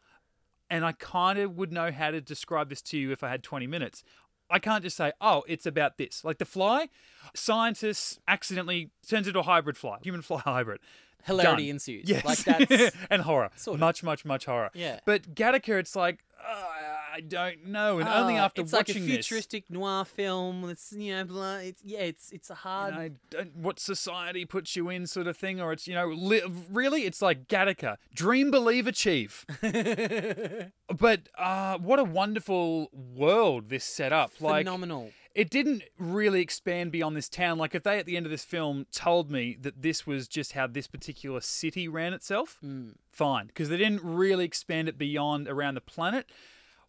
and I kind of would know how to describe this to you if I had 20 minutes. I can't just say, oh, it's about this. Like The Fly, scientists accidentally turns into a hybrid fly, human fly hybrid. Hilarity Done. ensues. Yes. Like that's and horror. Sort of. Much, much, much horror. Yeah. But Gattaca, it's like, uh, I don't know. And only Ah, after it's watching like a this. futuristic noir film. It's you know, blah, it's yeah, it's it's a you hard. know, don't- what society puts you in, sort of thing, or it's you know, li- really, it's like Gattaca, dream, believe, achieve. But uh, what a wonderful world this set up! Like, Phenomenal. It didn't really expand beyond this town. Like if they at the end of this film told me that this was just how this particular city ran itself, mm. fine, because they didn't really expand it beyond around the planet.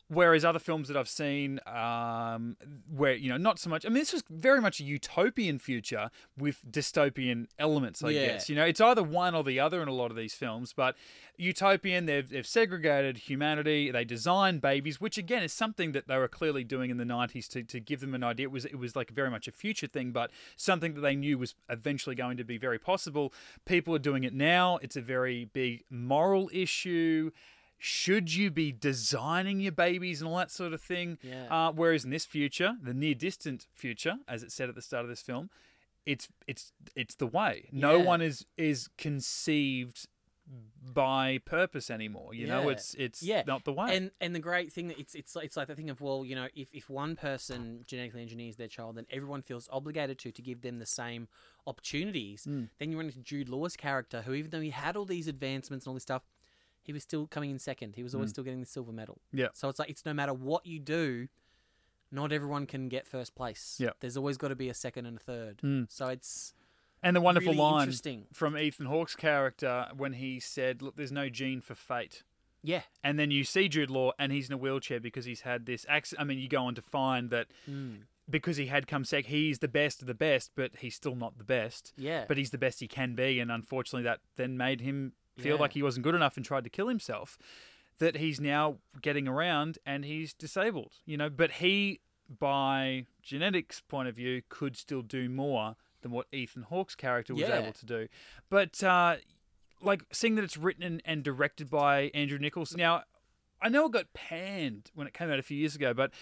Whereas other films that I've seen, um, where you know, not so much. I mean, this was very much a utopian future with dystopian elements. I Yeah. guess you know, it's either one or the other in a lot of these films. But utopian, they've, they've segregated humanity. They design babies, which again is something that they were clearly doing in the '90s to, to give them an idea. It was it was like very much a future thing, but something that they knew was eventually going to be very possible. People are doing it now. It's a very big moral issue. Should you be designing your babies and all that sort of thing? Yeah. Uh, whereas in this future, the near distant future, as it said at the start of this film, it's it's it's the way. No Yeah. one is is conceived by purpose anymore. You know, it's it's Yeah. not the way. And and the great thing that it's it's like- it's like the thing of well, you know, if, if one person genetically engineers their child, then everyone feels obligated to to give them the same opportunities. Mm. Then you run into Jude Law's character, who even though he had all these advancements and all this stuff, he was still coming in second. He was always still getting the silver medal. Mm. Yeah. So it's like it's no matter what you do, not everyone can get first place. Yeah. There's always got to be a second and a third. Mm. So it's And the wonderful really line interesting. from Ethan Hawke's character when he said, "Look, there's no gene for fate." yeah. And then you see Jude Law, and he's in a wheelchair because he's had this accident. I mean, you go on to find that Mm. because he had come sec, he's the best of the best, but he's still not the best. Yeah. But he's the best he can be, and unfortunately, that then made him feel Yeah. like he wasn't good enough and tried to kill himself. That he's now getting around and he's disabled, you know. But he, by genetics point of view, could still do more than what Ethan Hawke's character was Yeah. able to do. But uh, like seeing that it's written and, directed by Andrew Nichols. Now, I know it got panned when it came out a few years ago, but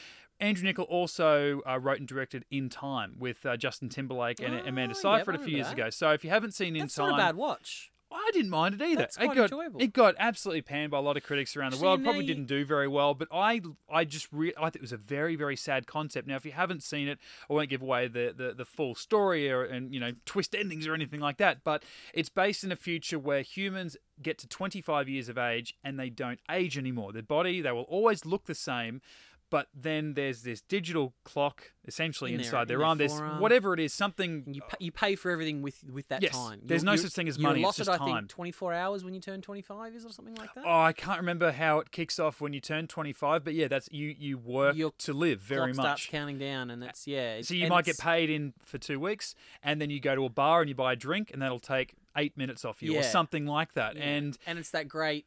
Andrew Niccol also uh, wrote and directed In Time with uh, Justin Timberlake and Oh, Amanda yeah, Seyfried I a few years remember ago. So if you haven't seen In That's Time, not a bad watch. I didn't mind it either. That's it quite got enjoyable. it got absolutely panned by a lot of critics around the world. Probably you- didn't do very well, but I I just re- I think it was a very very sad concept. Now, if you haven't seen it, I won't give away the the, the full story or and you know twist endings or anything like that. But it's based in a future where humans get to 25 years of age and they don't age anymore. Their body they will always look the same. But then there's this digital clock essentially In inside in their their arm. There's whatever it is, something you pay, you pay for everything with with that Yes, time. there's You're- no such thing as money, it's allotted, just I time. think 24 hours when you turn 25 is or something like that. Oh, I can't remember how it kicks off when you turn 25, but yeah, that's you. You work Your to live very much. Clock starts counting down, and it's yeah. It's, So you might get paid in for two weeks, and then you go to a bar and you buy a drink, and that'll take eight minutes off you, or something like that. yeah. And and it's that great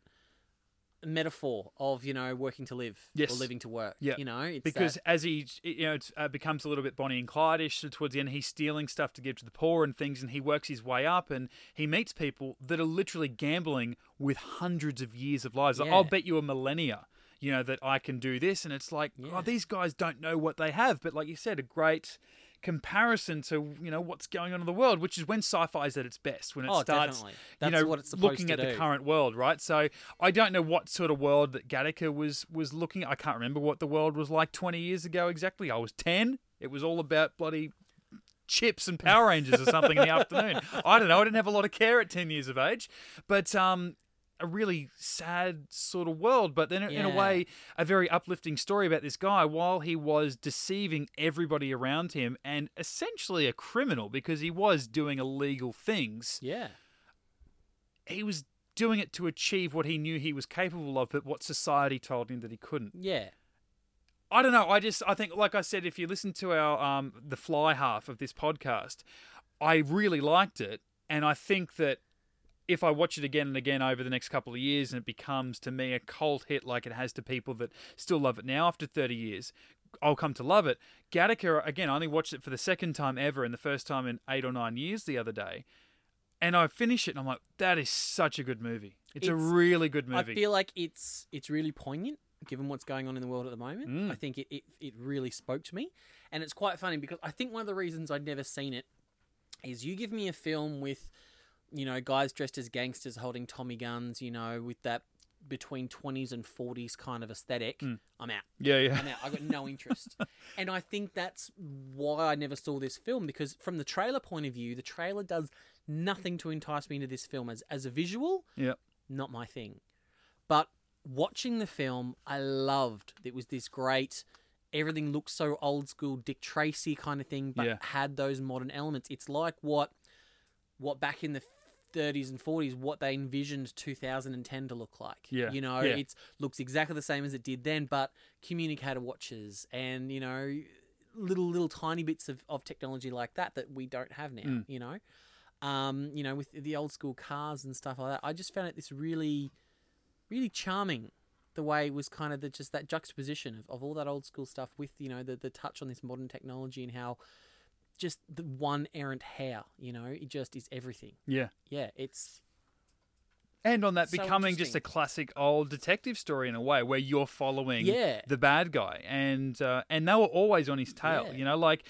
metaphor of you know working to live Yes. or living to work. Yeah. you know, it's because that, as he you know it uh, becomes a little bit Bonnie and Clyde-ish towards the end, he's stealing stuff to give to the poor and things, and he works his way up, and he meets people that are literally gambling with hundreds of years of lives. Like, I'll bet you a millennia. You know that I can do this, and it's like, Yeah. oh, these guys don't know what they have. But like you said, a great comparison to you know what's going on in the world, which is when sci-fi is at its best, when it Oh, starts you That's know, what it's supposed looking at the current world, right? So I don't know what sort of world that Gattaca was was looking at. I can't remember what the world was like 20 years ago exactly. I was 10. It was all about bloody chips and Power Rangers or something in the afternoon. I don't know. I didn't have a lot of care at 10 years of age, but um. A really sad sort of world, but then in a way, a very uplifting story about this guy while he was deceiving everybody around him and essentially a criminal because he was doing illegal things. Yeah. He was doing it to achieve what he knew he was capable of, but what society told him that he couldn't. Yeah. I don't know. I just I think, like I said, if you listen to our um the fly half of this podcast, I really liked it, and I think that if I watch it again and again over the next couple of years, and it becomes to me a cult hit like it has to people that still love it now after thirty years, I'll come to love it. Gattaca again. I only watched it for the second time ever, and the first time in eight or nine years the other day. And I finish it, and I'm like, "That is such a good movie. It's, a really good movie." I feel like it's it's really poignant given what's going on in the world at the moment. Mm. I think it, it it really spoke to me, and it's quite funny because I think one of the reasons I'd never seen it is you give me a film with you know guys dressed as gangsters holding Tommy guns, you know, with that between 20s and 40s kind of aesthetic, Mm. I'm out. yeah, yeah, I'm out. I got no interest. and I think that's why I never saw this film because from the trailer point of view, the trailer does nothing to entice me into this film as as a visual yeah. not my thing. But watching the film, I loved. It was this great. Everything looked so old school, Dick Tracy kind of thing, but Yeah. had those modern elements. It's like what, what back in the 30s and 40s, what they envisioned 2010 to look like. Yeah, you know, yeah. it looks exactly the same as it did then, but communicator watches and you know, little little tiny bits of, of technology like that that we don't have now. Mm. You know, um, you know, with the old school cars and stuff like that. I just found it this really, really charming. The way it was kind of the, just that juxtaposition of, of all that old school stuff with you know the the touch on this modern technology and how just the one errant hair, you know, it just is everything. yeah. Yeah, it's And on that, So becoming just a classic old detective story in a way, where you're following Yeah. the bad guy, and uh, and they were always on his tail. Yeah. You know, like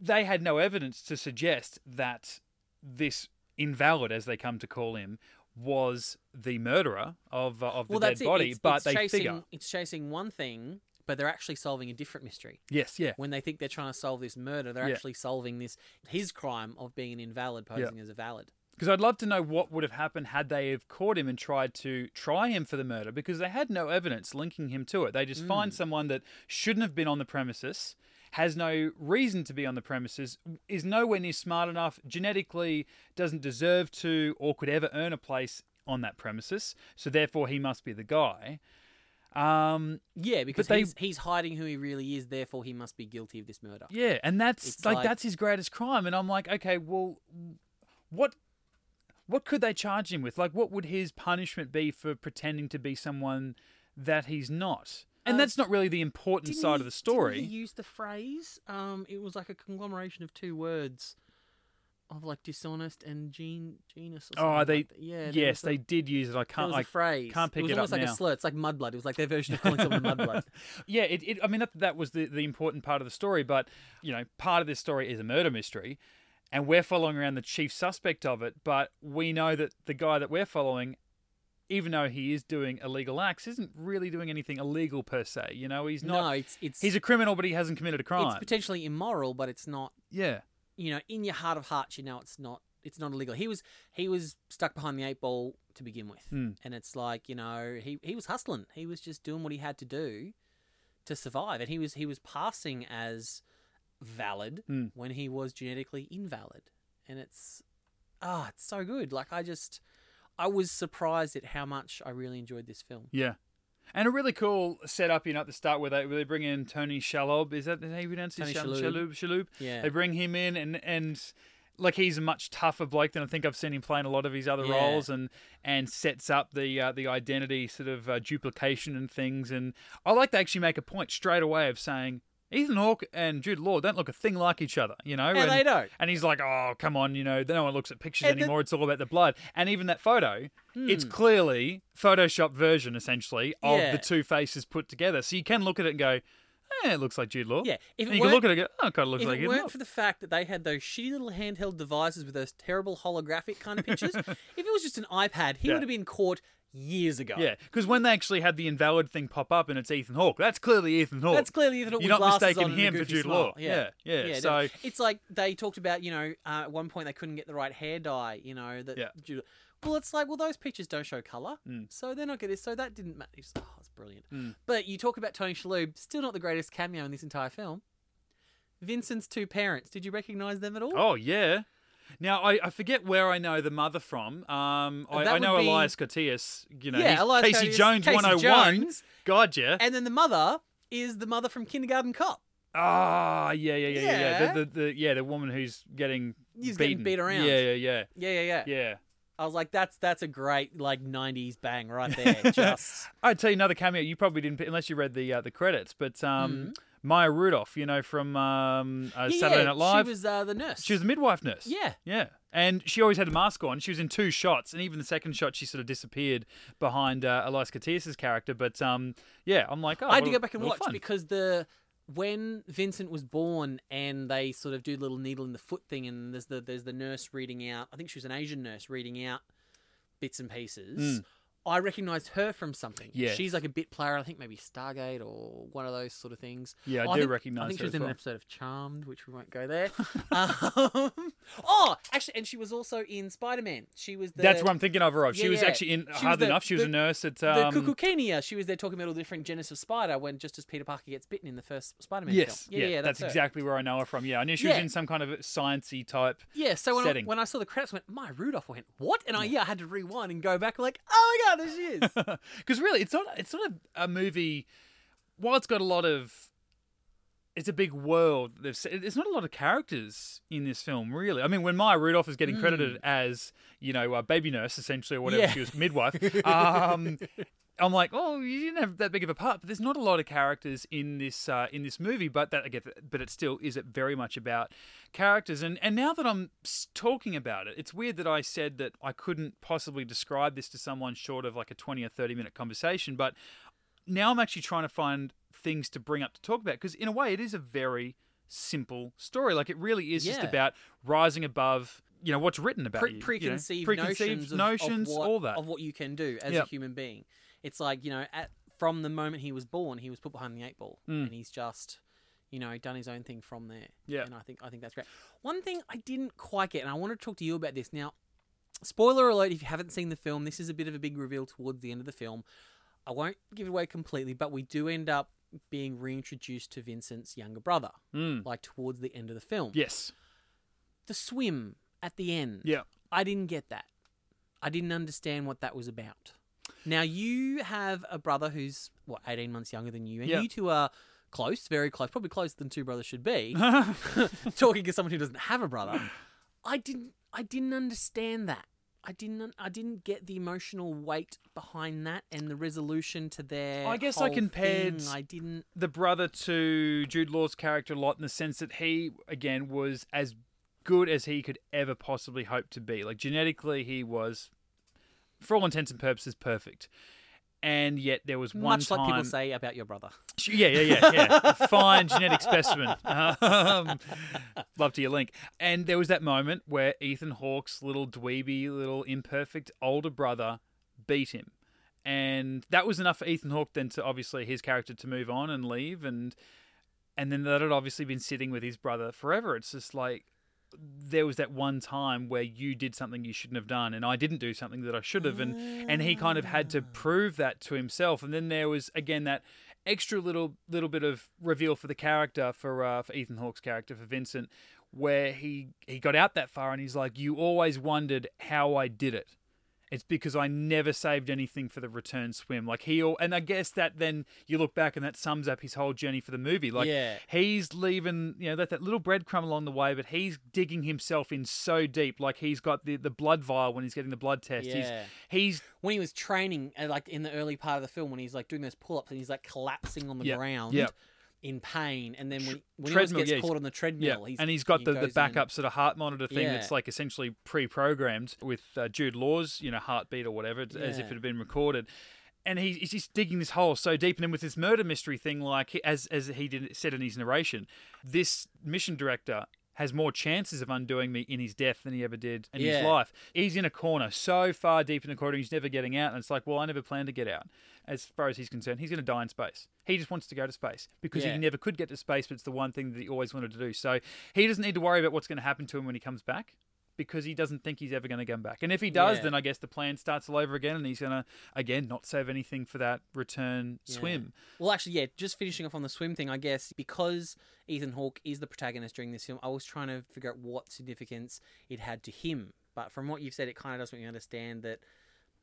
they had no evidence to suggest that this invalid, as they come to call him, was the murderer of uh, of the well, dead body. It's, but it's they chasing, figure, it's chasing one thing, but they're actually solving a different mystery. yes, yeah, When they think they're trying to solve this murder, they're Yeah. actually solving this his crime of being an invalid posing as a valid. Because I'd love to know what would have happened had they have caught him and tried to try him for the murder because they had no evidence linking him to it. They just find mm. someone that shouldn't have been on the premises, has no reason to be on the premises, is nowhere near smart enough, genetically doesn't deserve to or could ever earn a place on that premises. So therefore he must be the guy. Um, Yeah, because they- he's, he's hiding who he really is, therefore he must be guilty of this murder. Yeah, and that's It's like, like- that's his greatest crime, and I'm like, okay, well, what what could they charge him with? Like, what would his punishment be for pretending to be someone that he's not? And Uh, that's not really the important Didn't side he- of the story. Didn't he use the phrase? Um, it was like a conglomeration of two words, of like dishonest and gene genus. Or Oh, they- like that. yeah. yes, was they did use it. I can't. was I a phrase. can't pick it was it up almost like now. a slur. It's like mudblood. It was like their version of calling someone mudblood. yeah, it, it, I mean, that, that was the, the important part of the story, but, you know, part of this story is a murder mystery, and we're following around the chief suspect of it, but we know that the guy that we're following, even though he is doing illegal acts, isn't really doing anything illegal per se. You know, he's not. no, it's it's He's a criminal, but he hasn't committed a crime. it's potentially immoral, but it's not. yeah. You know, in your heart of hearts, you know it's not. It's not illegal. He was he was stuck behind the eight ball to begin with, Hmm. and it's like you know he he was hustling. He was just doing what he had to do to survive, and he was he was passing as valid Hmm. when he was genetically invalid, and it's ah, it's so good. Like I just. I was surprised at how much I really enjoyed this film. Yeah. And a really cool setup, you know, at the start where they where they bring in Tony Shalhoub. Is that how you pronounce his Tony Shal- Shalhoub. Shalhoub? Shalhoub? Yeah. They bring him in and and like he's a much tougher bloke than I think I've seen him play in a lot of his other Yeah. roles, and and sets up the uh, the identity sort of uh, duplication and things. And I like to actually make a point straight away of saying Ethan Hawke and Jude Law don't look a thing like each other, you know. And they don't. And he's like, "Oh, come on, you know, no one looks at pictures And the- anymore. It's all about the blood." And even that photo, it's Hmm. clearly Photoshop version, essentially, of Yeah. the two faces put together. So you can look at it and go, "Eh, it looks like Jude Law." Yeah, if And you can look at it and go, "Oh, it kind of looks if like it weren't for the fact that they had those shitty little handheld devices with those terrible holographic kind of pictures, if it was just an iPad, he Yeah. would have been caught years ago. Yeah, because when they actually had the invalid thing pop up and it's Ethan Hawke, that's clearly Ethan Hawke. That's clearly Ethan Hawke You're not glasses mistaking on and a him for Jude. Law. Yeah, yeah, so- it's like they talked about, you know, uh, at one point they couldn't get the right hair dye. You know, that Yeah. Jude- Well, it's like, well, those pictures don't show color, Mm. so they're not getting. So that didn't matter. Oh, it's brilliant. Mm. But you talk about Tony Shalhoub, still not the greatest cameo in this entire film. Vincent's two parents. Did you recognize them at all? Oh yeah. Now I, I forget where I know the mother from. Um, I, I know be- Elias Koteas. You know, yeah, Elias Casey Koteas- Jones, 101. God, yeah. And then the mother is the mother from Kindergarten Cop. Ah, yeah, yeah, yeah, yeah, yeah. Yeah. The, the, the yeah, the woman who's getting He's beaten. getting beat around. Yeah, yeah, yeah, Yeah, yeah, yeah. yeah. I was like, that's that's a great like '90s bang right there. Just I'd tell you another cameo. You probably didn't, unless you read the uh, the credits. But um, Maya Rudolph, you know, from um, uh, yeah, Saturday Night Live. She was uh, the nurse. She was the midwife nurse. Yeah. Yeah. And she always had a mask on. She was in two shots, and even the second shot, she sort of disappeared behind uh, Elias Koteas' character. But um, yeah, I'm like, oh, I had to go back and watch fun. because the when Vincent was born and they sort of do the little needle in the foot thing and there's the there's the nurse reading out. I think she was an Asian nurse reading out bits and pieces. I recognised her from something. Yeah, she's like a bit player. I think maybe Stargate or one of those sort of things. Yeah, I Oh, do think, recognise I think she was in well. an episode of Charmed, which we won't go there. um, oh, actually, and she was also in Spider Man. She was the That's what I'm thinking of her of. She was yeah. actually in, She hardly the- enough, she was the- a nurse at. the Um, She was there talking about all the different genus of spider when just as Peter Parker gets bitten in the first Spider Man Yes, film. Yeah, yeah, that's, her. exactly where I know her from. Yeah, I knew she was in some kind of sciency type. Yeah, so when I, setting. when I saw the credits, I went, "Maya Rudolph," went, "What?" And I yeah, I had to rewind and go back, like, "Oh my god, there she is." Because really, it's not it's not a, a movie. While it's got a lot of, it's a big world. There's there's not a lot of characters in this film, really. I mean, when Maya Rudolph is getting credited as you know a baby nurse essentially or whatever Hmm. Yeah. she was midwife, um, I'm like, oh, you didn't have that big of a part. But there's not a lot of characters in this uh, in this movie. But that again, but it still is it very much about characters. And and now that I'm talking about it, it's weird that I said that I couldn't possibly describe this to someone short of like a 20 or 30 minute conversation. But now I'm actually trying to find things to bring up to talk about because in a way it is a very simple story. Like it really is just about rising above. You know what's written about Pre- you, you know, preconceived, preconceived notions, of, notions, of what, all that. of what you can do as a human being. It's like you know, at, from the moment he was born, he was put behind the eight ball, Mm. and he's just you know done his own thing from there. Yeah. and I think I think that's great. One thing I didn't quite get, and I want to talk to you about this now. Spoiler alert: if you haven't seen the film, this is a bit of a big reveal towards the end of the film. I won't give it away completely, but we do end up being reintroduced to Vincent's younger brother, Mm. like towards the end of the film. Yes. The swim at the end. Yeah. I didn't get that. I didn't understand what that was about. Now you have a brother who's what eighteen months younger than you, and Yeah. you two are close, very close, probably closer than two brothers should be. Talking to someone who doesn't have a brother, I didn't. I didn't understand that. I didn't. I didn't get the emotional weight behind that and the resolution to their. I guess I compared- thing. I didn't. the brother to Jude Law's character a lot in the sense that he, again, was as good as he could ever possibly hope to be. Like, genetically, he was, for all intents and purposes, perfect. And yet there was one Much time. like people say about your brother. Yeah, yeah, yeah, yeah. Fine genetic specimen. Um, love to your link. And there was that moment where Ethan Hawke's little dweeby, little imperfect older brother beat him. And that was enough for Ethan Hawke then to obviously his character to move on and leave and and then that had obviously been sitting with his brother forever. It's just like there was that one time where you did something you shouldn't have done and I didn't do something that I should have and and he kind of had to prove that to himself. And then there was again that extra little little bit of reveal for the character for uh, for Ethan Hawke's character for Vincent where he he got out that far and he's like you always wondered how I did it it's because I never saved anything for the return swim. Like he, and I guess that then you look back and that sums up his whole journey for the movie. Like Yeah. he's leaving, you know, that, that little breadcrumb along the way, but he's digging himself in so deep. Like he's got the, the blood vial when he's getting the blood test. Yeah. He's, he's when he was training, uh, like in the early part of the film, when he's like doing those pull-ups and he's like collapsing on the Yep, ground yep. In pain, and then when, when he almost yeah, gets caught on the yeah, treadmill, he's, and he's got he the, the goes in backup sort of heart monitor thing Yeah. that's like essentially pre-programmed with uh, Jude Law's, you know, heartbeat or whatever, as if it had been recorded. And he, he's just digging this hole so deep, and then with this murder mystery thing, like as as he did said in his narration, this mission director has more chances of undoing me in his death than he ever did in his life. He's in a corner so far deep in the corner, he's never getting out, and it's like, well, I never planned to get out. As far as he's concerned, he's going to die in space. He just wants to go to space because Yeah. he never could get to space, but it's the one thing that he always wanted to do. So he doesn't need to worry about what's going to happen to him when he comes back because he doesn't think he's ever going to come back. And if he does, Yeah. then I guess the plan starts all over again, and he's going to again not save anything for that return Yeah. swim. Well, actually, yeah, just finishing off on the swim thing, I guess, because Ethan Hawke is the protagonist during this film, I was trying to figure out what significance it had to him. But from what you've said, it kind of does make me understand that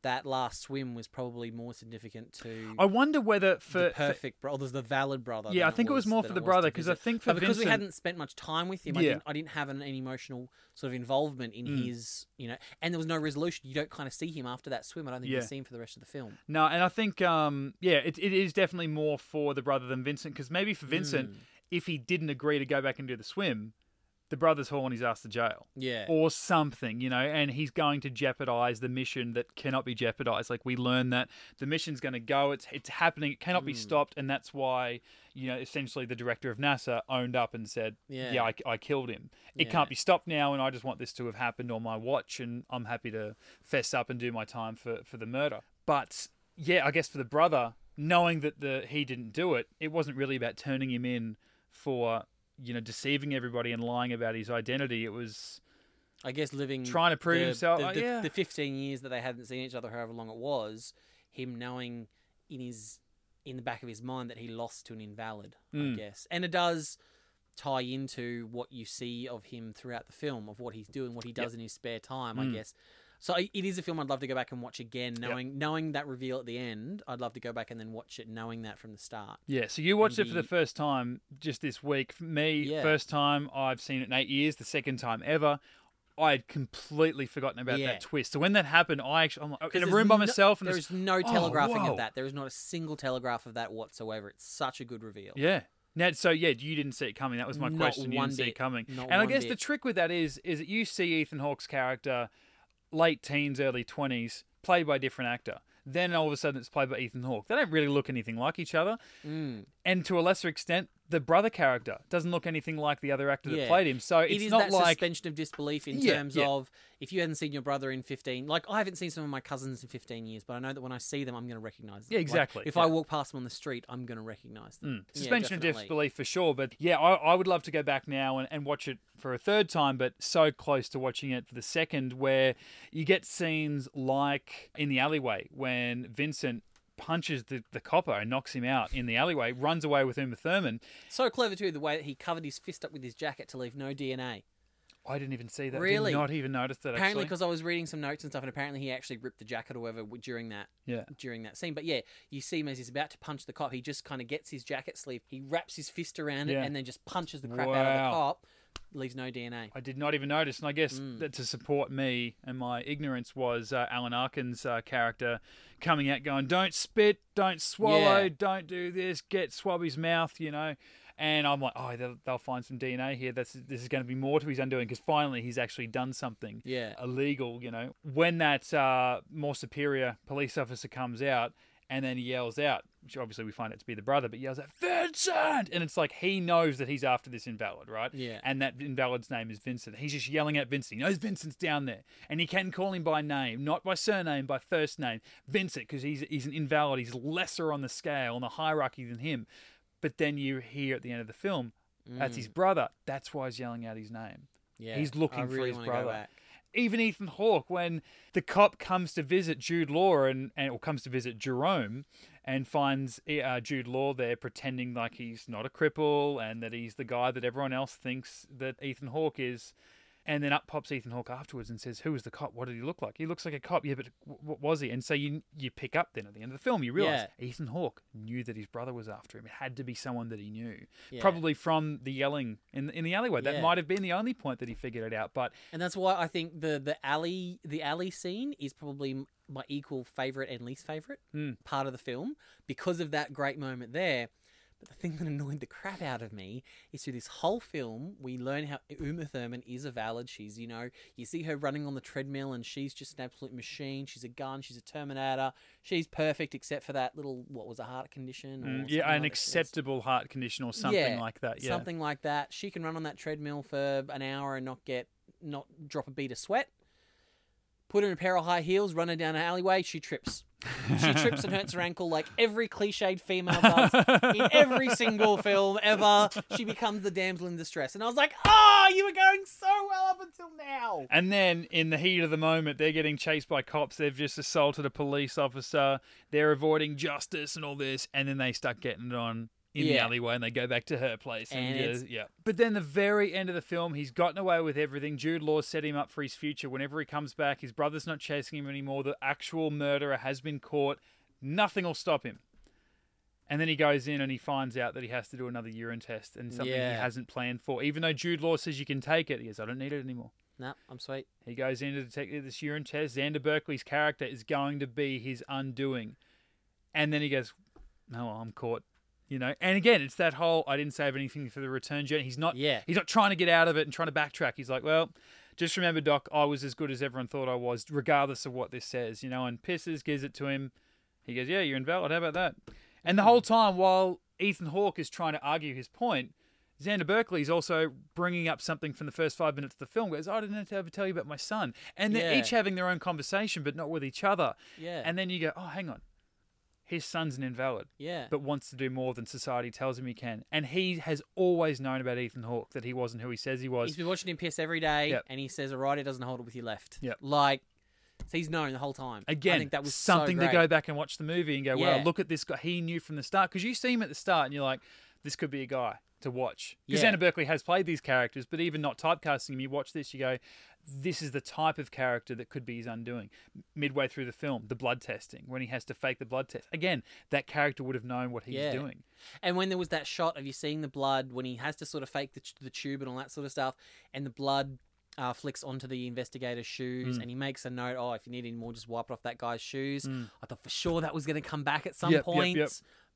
that last swim was probably more significant to I wonder whether for, the for perfect brother, the valid brother. Yeah, I think it was more for the brother because I think for but because we hadn't spent much time with him, I Yeah. didn't, I didn't have an, any emotional sort of involvement in Mm. his, you know, and there was no resolution. You don't kind of see him after that swim. I don't think Yeah. you see him for the rest of the film. no, and I think um yeah, it, it is definitely more for the brother than Vincent because maybe for Vincent, Mm. if he didn't agree to go back and do the swim, the brother's his ass to jail. Yeah. or something, you know, and he's going to jeopardize the mission that cannot be jeopardized. Like we learn that the mission's going to go, it's it's happening, it cannot be Mm. stopped, and that's why you know essentially the director of NASA owned up and said, Yeah. "Yeah, I, I killed him. It Yeah. can't be stopped now, and I just want this to have happened on my watch, and I'm happy to fess up and do my time for for the murder." But yeah, I guess for the brother, knowing that the he didn't do it, it wasn't really about turning him in for you know deceiving everybody and lying about his identity. It was I guess living Trying to prove the, himself, The, the, yeah. the 15 years that they hadn't seen each other, however long it was, him knowing in his in the back of his mind that he lost to an invalid, I Mm. guess, and it does tie into what you see of him throughout the film of what he's doing, what he does in his spare time, I Mm. guess. So it is a film I'd love to go back and watch again, knowing knowing that reveal at the end. I'd love to go back and then watch it, knowing that from the start. Yeah, so you watched it for the- first time just this week. For me, Yeah. first time I've seen it in eight years, the second time ever. I had completely forgotten about Yeah. that twist. So when that happened, I actually I'm like, in a room by no- myself, and there there's no Oh, telegraphing whoa. of that. There is not a single telegraph of that whatsoever. It's such a good reveal. yeah. Now, so yeah, you didn't see it coming. That was my Not question. You didn't see it coming. Not and I guess the trick with that is, is that you see Ethan Hawke's character, late teens, early twenties, played by a different actor. Then all of a sudden, it's played by Ethan Hawke. They don't really look anything like each other. Mm. and to a lesser extent, the brother character doesn't look anything like the other actor that played him. So it's it is not that like suspension of disbelief in Yeah, terms yeah. of if you hadn't seen your brother in 15 like i haven't seen some of my cousins in 15 years but i know that when i see them i'm going to recognize them Yeah, Like, exactly, if yeah. i walk past them on the street i'm going to recognize them Mm, Yeah, suspension of disbelief for sure. But yeah, I, I would love to go back now and, and watch it for a third time, but so close to watching it for the second, where you get scenes like in the alleyway when Vincent punches the, the copper and knocks him out in the alleyway, runs away with Uma Thurman. so clever too the way that he covered his fist up with his jacket to leave no dna I didn't even see that. Really? Did not even notice that. apparently because i was reading some notes and stuff and apparently he actually ripped the jacket or whatever during that yeah. during that scene but yeah you see him as he's about to punch the cop he just kind of gets his jacket sleeve he wraps his fist around it Yeah. and then just punches the crap out of the cop leaves no dna I did not even notice, and I guess Mm. that to support me and my ignorance was uh, Alan Arkin's uh, character coming out going, "Don't spit, don't swallow, Yeah. don't do this, get Swabby's mouth," you know. And I'm like, oh, they'll, they'll find some DNA here. That's this is going to be more to his undoing because finally he's actually done something yeah illegal. You know, when that uh, more superior police officer comes out and then he yells out, which obviously we find it to be the brother, but yells out Vincent, and it's like he knows that he's after this invalid, right? Yeah. And that invalid's name is Vincent. He's just yelling at Vincent. He knows Vincent's down there, and he can call him by name, not by surname, by first name, Vincent, because he's he's an invalid. He's lesser on the scale on the hierarchy than him. But then you hear at the end of the film, that's his brother. That's why he's yelling out his name. yeah He's looking I for his brother. Even Ethan Hawke, when the cop comes to visit Jude Law and, and or comes to visit Jerome and finds uh, Jude Law there pretending like he's not a cripple and that he's the guy that everyone else thinks that Ethan Hawke is. And then up pops Ethan Hawke afterwards and says, "Who was the cop? What did he look like? He looks like a cop. Yeah, but what was he?" And so you you pick up then at the end of the film, you realize Ethan Hawke knew that his brother was after him. It had to be someone that he knew, Yeah. probably from the yelling in in the alleyway. That Yeah. might have been the only point that he figured it out. But And that's why I think the the alley the alley scene is probably my equal favorite and least favorite Mm. part of the film because of that great moment there. But the thing that annoyed the crap out of me is through this whole film, we learn how Uma Thurman is a valid. She's, you know, you see her running on the treadmill and she's just an absolute machine. She's a gun. She's a Terminator. She's perfect except for that little, what was a heart condition? Or Mm, yeah, an like acceptable heart condition or something Yeah, like that. Yeah. Something like that. She can run on that treadmill for an hour and not get not drop a bead of sweat. Put her in a pair of high heels, run her down an alleyway, she trips. She trips and hurts her ankle like every cliched female does in every single film ever. She becomes the damsel in distress. And I was like, oh, you were going so well up until now. And then, in the heat of the moment, they're getting chased by cops. They've just assaulted a police officer. They're avoiding justice and all this. And then they start getting it on in the alleyway and they go back to her place. And, And yeah, yeah. But then, the very end of the film, he's gotten away with everything. Jude Law set him up for his future. Whenever he comes back, his brother's not chasing him anymore. The actual murderer has been caught. Nothing will stop him. And then he goes in and he finds out that he has to do another urine test and something Yeah. he hasn't planned for. Even though Jude Law says you can take it, he goes, I don't need it anymore. No, I'm sweet. He goes in to take this urine test. Xander Berkeley's character is going to be his undoing. And then he goes, No, I'm caught. You know, and again, it's that whole I didn't save anything for the return journey. He's not Yeah. he's not trying to get out of it and trying to backtrack. He's like, Well, just remember, Doc, I was as good as everyone thought I was, regardless of what this says, you know, and pisses, gives it to him. He goes, Yeah, you're invalid. How about that? And the mm. whole time while Ethan Hawke is trying to argue his point, Xander Berkeley is also bringing up something from the first five minutes of the film. Goes, "Oh, I didn't have to ever tell you about my son, and they're Yeah. each having their own conversation, but not with each other. Yeah. And then you go, oh, hang on, his son's an invalid, yeah. but wants to do more than society tells him he can, and he has always known about Ethan Hawke that he wasn't who he says he was. He's been watching him piss every day, Yep. and he says, "All right, it doesn't hold it with your left." Yep. Like, so he's known the whole time. Again, I think that was so something to go back and watch the movie and go, well, look at this guy. He knew from the start because you see him at the start and you're like, this could be a guy to watch. Because Yeah. Xander Berkeley has played these characters, but even not typecasting him, you watch this, you go, this is the type of character that could be his undoing. Midway through the film, the blood testing, when he has to fake the blood test. Again, that character would have known what he's Yeah. doing. And when there was that shot of you seeing the blood, when he has to sort of fake the, the tube and all that sort of stuff, and the blood uh, flicks onto the investigator's shoes, Mm. and he makes a note, oh, if you need any more, just wipe it off that guy's shoes. I thought for sure that was going to come back at some Yep, yep, point, yep.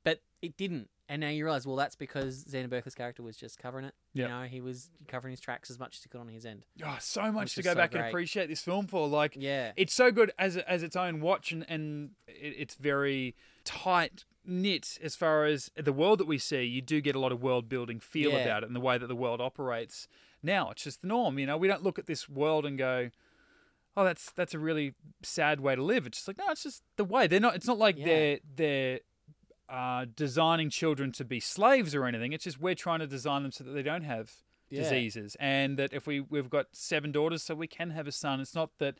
but it didn't. And now you realize, well, that's because Xander Berkeley's character was just covering it. Yep. You know, he was covering his tracks as much as he could on his end. Oh, so much to go so back and appreciate this film for. Like, Yeah. it's so good as as its own watch, and and it, it's very tight knit as far as the world that we see. You do get a lot of world building feel Yeah. about it and the way that the world operates. Now it's just the norm. You know, we don't look at this world and go. Oh, that's that's a really sad way to live. It's just like no, it's just the way they're not. It's not like Yeah. they're they're uh, designing children to be slaves or anything. It's just we're trying to design them so that they don't have Yeah. diseases, and that if we we've got seven daughters, so we can have a son. It's not that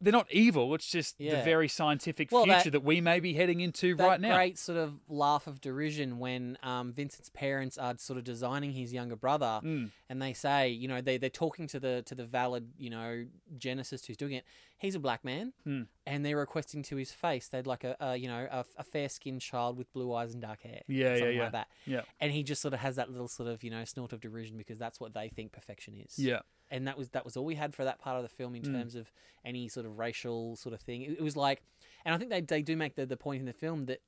they're not evil. It's just the very scientific Well, future that- that, we may be heading into right now. great sort of laugh of derision when um, Vincent's parents are sort of designing his younger brother, Mm. and they say, you know, they they're talking to the to the valid, you know, geneticist who's doing it. He's a black man, Mm. and they're requesting to his face they'd like a, a you know a, a fair skinned child with blue eyes and dark hair, Yeah, yeah, yeah. like that. Yeah. And he just sort of has that little sort of you know snort of derision because that's what they think perfection is Yeah, and that was that was all we had for that part of the film in Mm. terms of any sort of racial sort of thing. It, it was like, and I think they they do make the the point in the film that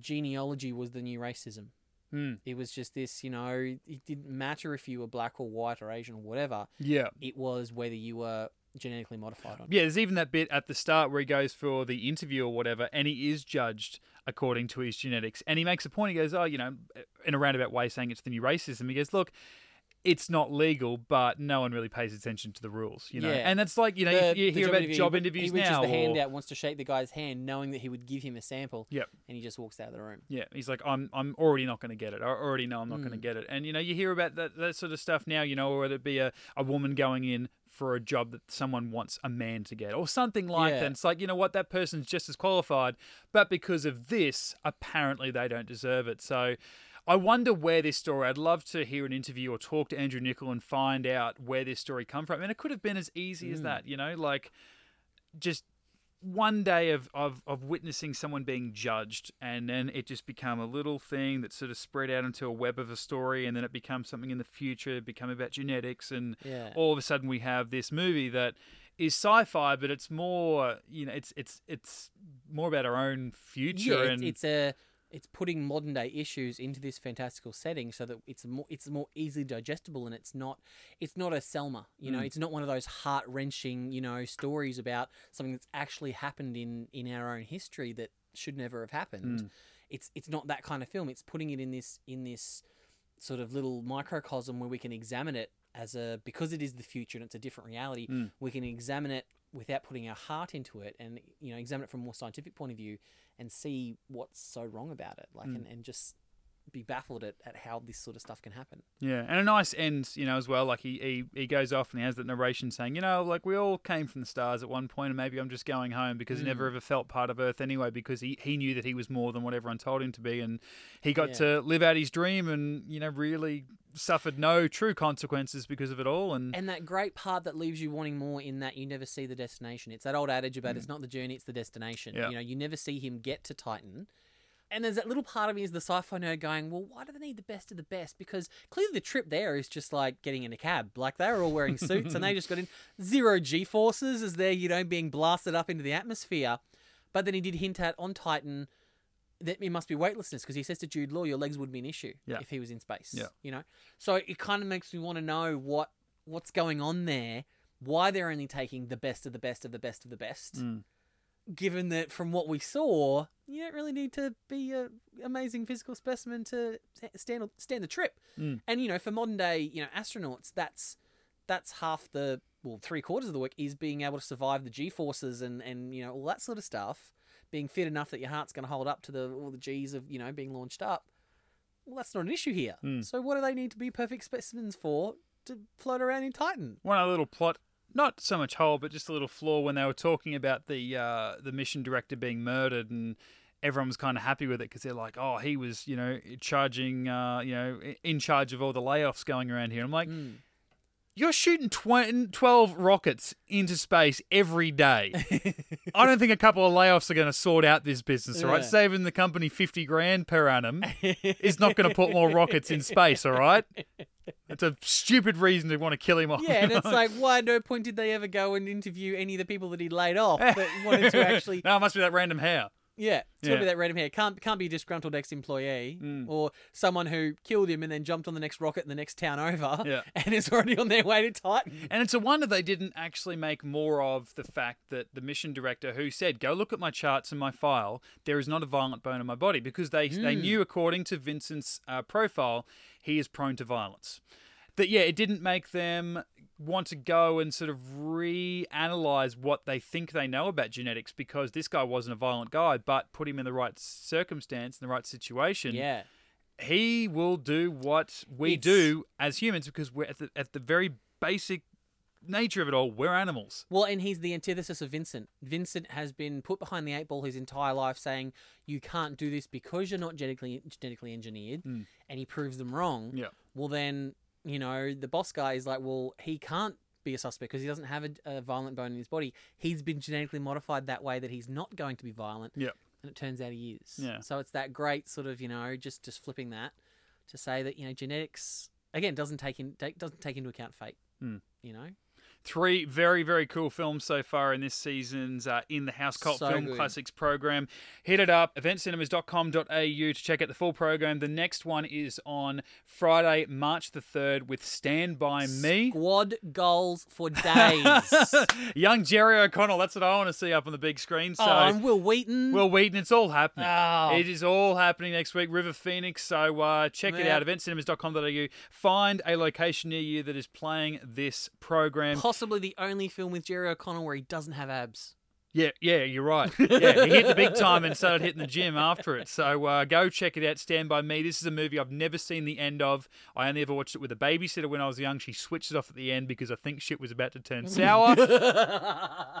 genealogy was the new racism. Mm. It was just this, you know, it didn't matter if you were black or white or Asian or whatever. yeah. It was whether you were genetically modified or not. Yeah, there's even that bit at the start where he goes for the interview or whatever, and he is judged according to his genetics. And he makes a point. He goes, "Oh, you know," in a roundabout way, saying it's the new racism. He goes, "Look, it's not legal, but no one really pays attention to the rules, you know." Yeah. And that's like, you know, The- you, hear about interview, job he- interviews he reaches now. the hand or- out, wants to shake the guy's hand, knowing that he would give him a sample. Yep. And he just walks out of the room. Yeah, he's like, I'm, I'm already not going to get it. I already know I'm not going to Mm. get it. And you know, you hear about that, that sort of stuff now. You know, whether it be a, a woman going in for a job that someone wants a man to get, or something like Yeah. that. It's like, you know what, that person's just as qualified, but because of this, apparently they don't deserve it. So. I wonder where this story. I'd love to hear an interview or talk to Andrew Niccol and find out where this story come from. I And it could have been as easy as Mm. that, you know, like just one day of, of, of witnessing someone being judged and then it just become a little thing that sort of spread out into a web of a story and then it becomes something in the future become about genetics and Yeah. all of a sudden we have this movie that is sci-fi but it's more you know it's it's it's more about our own future yeah, and it's, it's a it's putting modern day issues into this fantastical setting so that it's more it's more easily digestible and it's not it's not a Selma, you know, Mm. it's not one of those heart wrenching you know stories about something that's actually happened in in our own history that should never have happened. Mm. It's it's not that kind of film. It's putting it in this in this sort of little microcosm where we can examine it as a because it is the future and it's a different reality. Mm. We can examine it without putting our heart into it and you know examine it from a more scientific point of view and see what's so wrong about it like mm. and, and just be baffled at, at how this sort of stuff can happen Yeah, and a nice end, you know, as well. Like he, he he goes off and he has that narration saying, you know, like we all came from the stars at one point, and maybe I'm just going home because he never mm. ever felt part of Earth anyway, because he, he knew that he was more than what everyone told him to be, and he got Yeah. to live out his dream, and you know, really suffered no true consequences because of it all. And, and that great part that leaves you wanting more in that you never see the destination it's that old adage about mm. it's not the journey it's the destination Yeah. you know you never see him get to titan and there's that little part of me as the sci-fi nerd going, well, why do they need the best of the best? Because clearly the trip there is just like getting in a cab. Like they were all wearing suits and they just got in zero G forces as they're, you know, being blasted up into the atmosphere. But then he did hint at on Titan that it must be weightlessness because he says to Jude Law, your legs would be an issue Yeah. if he was in space. Yeah. You know? So it kind of makes me want to know what what's going on there, why they're only taking the best of the best of the best of the best Mm. Given that from what we saw, you don't really need to be a amazing physical specimen to stand stand the trip. Mm. And you know, for modern day, you know, astronauts, that's that's half the well, three quarters of the work is being able to survive the G forces and and you know all that sort of stuff. Being fit enough that your heart's going to hold up to the all the G's of you know being launched up. Well, that's not an issue here. Mm. So what do they need to be perfect specimens for to float around in Titan? one other little plot, not so much hole, but just a little flaw when they were talking about the uh, the mission director being murdered and. Everyone was kind of happy with it because they're like, "Oh, he was, you know, charging, uh, you know, in charge of all the layoffs going around here." I'm like, Mm. You're shooting tw- 12 rockets into space every day. I don't think a couple of layoffs are going to sort out this business, all right? Yeah. Saving the company 50 grand per annum is not going to put more rockets in space, all right? It's a stupid reason to want to kill him off. Yeah, and it's like, why no point did they ever go and interview any of the people that he'd laid off that wanted to actually, no, it must be that random hair. Yeah, it's gotta be that random hair. Can't can't be a disgruntled ex-employee Mm. or someone who killed him and then jumped on the next rocket in the next town over, Yeah. and is already on their way to Titan. And it's a wonder they didn't actually make more of the fact that the mission director who said, "Go look at my charts and my file. There is not a violent bone in my body," because they they knew, according to Vincent's uh, profile, he is prone to violence. That yeah, it didn't make them want to go and sort of reanalyze what they think they know about genetics because this guy wasn't a violent guy, but put him in the right circumstance, in the right situation Yeah, he will do what we It's- do as humans because we're at the, at the very basic nature of it all. We're animals. well, and he's the antithesis of Vincent. Vincent has been put behind the eight ball his entire life, saying you can't do this because you're not genetically genetically engineered, Mm. and he proves them wrong. Yeah. well then you know the boss guy is like well he can't be a suspect because he doesn't have a, a violent bone in his body he's been genetically modified that way that he's not going to be violent Yeah. and it turns out he is Yeah. so it's that great sort of you know just just flipping that to say that you know genetics again doesn't take in take, doesn't take into account fate Hmm. you know Three very, very cool films so far in this season's uh, In the House Cult So Film good. Classics program. Hit it up, eventcinemas.com.au to check out the full program. The next one is on Friday, March the 3rd with Stand By Me. squad goals for days Young Jerry O'Connell, that's what I want to see up on the big screen. So, oh and wil wheaton Wil Wheaton, it's all happening. Oh. It is all happening next week. River Phoenix. So uh, check it out. Eventcinemas.com.au. Find a location near you that is playing this program. possibly the only film with jerry o'connell where he doesn't have abs Yeah, yeah, you're right. Yeah, he hit the big time and started hitting the gym after it. So uh, go check it out. Stand by me. This is a movie I've never seen the end of. I only ever watched it with a babysitter when I was young. She switched it off at the end because I think shit was about to turn sour.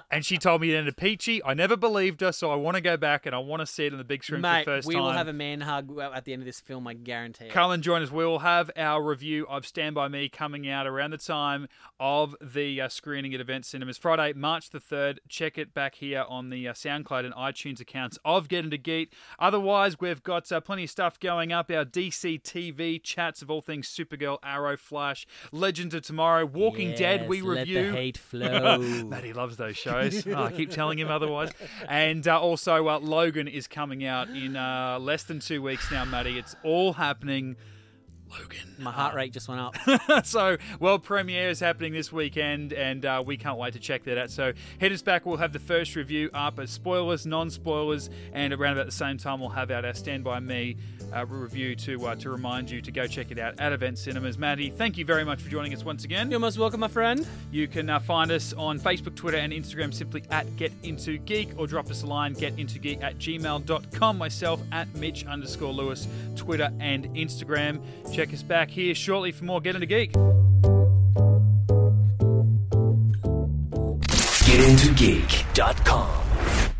and she told me it ended peachy. I never believed her, so I want to go back and I want to see it on the big screen Mate, for the first we time. We will have a man hug at the end of this film, I guarantee it. Come and join us. We will have our review of Stand By Me coming out around the time of the uh, screening at Event Cinemas. Friday, March the 3rd. Check it back here on the uh, SoundCloud and iTunes accounts of Get Into Geek. Otherwise, we've got uh, plenty of stuff going up. Our DC TV chats of all things Supergirl, Arrow, Flash, Legends of Tomorrow, Walking Dead, we Yes, let review. the hate flow. Matty loves those shows. Oh, I keep telling him otherwise. And uh, also, uh, Logan is coming out in uh, less than two weeks now, Matty. It's all happening. Logan. My heart rate just went up. so, world premiere is happening this weekend, and uh, we can't wait to check that out. So, head us back. We'll have the first review up as spoilers, non spoilers, and around about the same time, we'll have out our Stand By Me uh, review to uh, to remind you to go check it out at Event Cinemas. Maddie, thank you very much for joining us once again. You're most welcome, my friend. You can uh, find us on Facebook, Twitter, and Instagram simply at Get Into Geek, or drop us a line getintogeek at gmail.com. Myself at Mitch underscore Lewis, Twitter and Instagram. Check us back here shortly for more Get Into Geek. GetIntoGeek.com.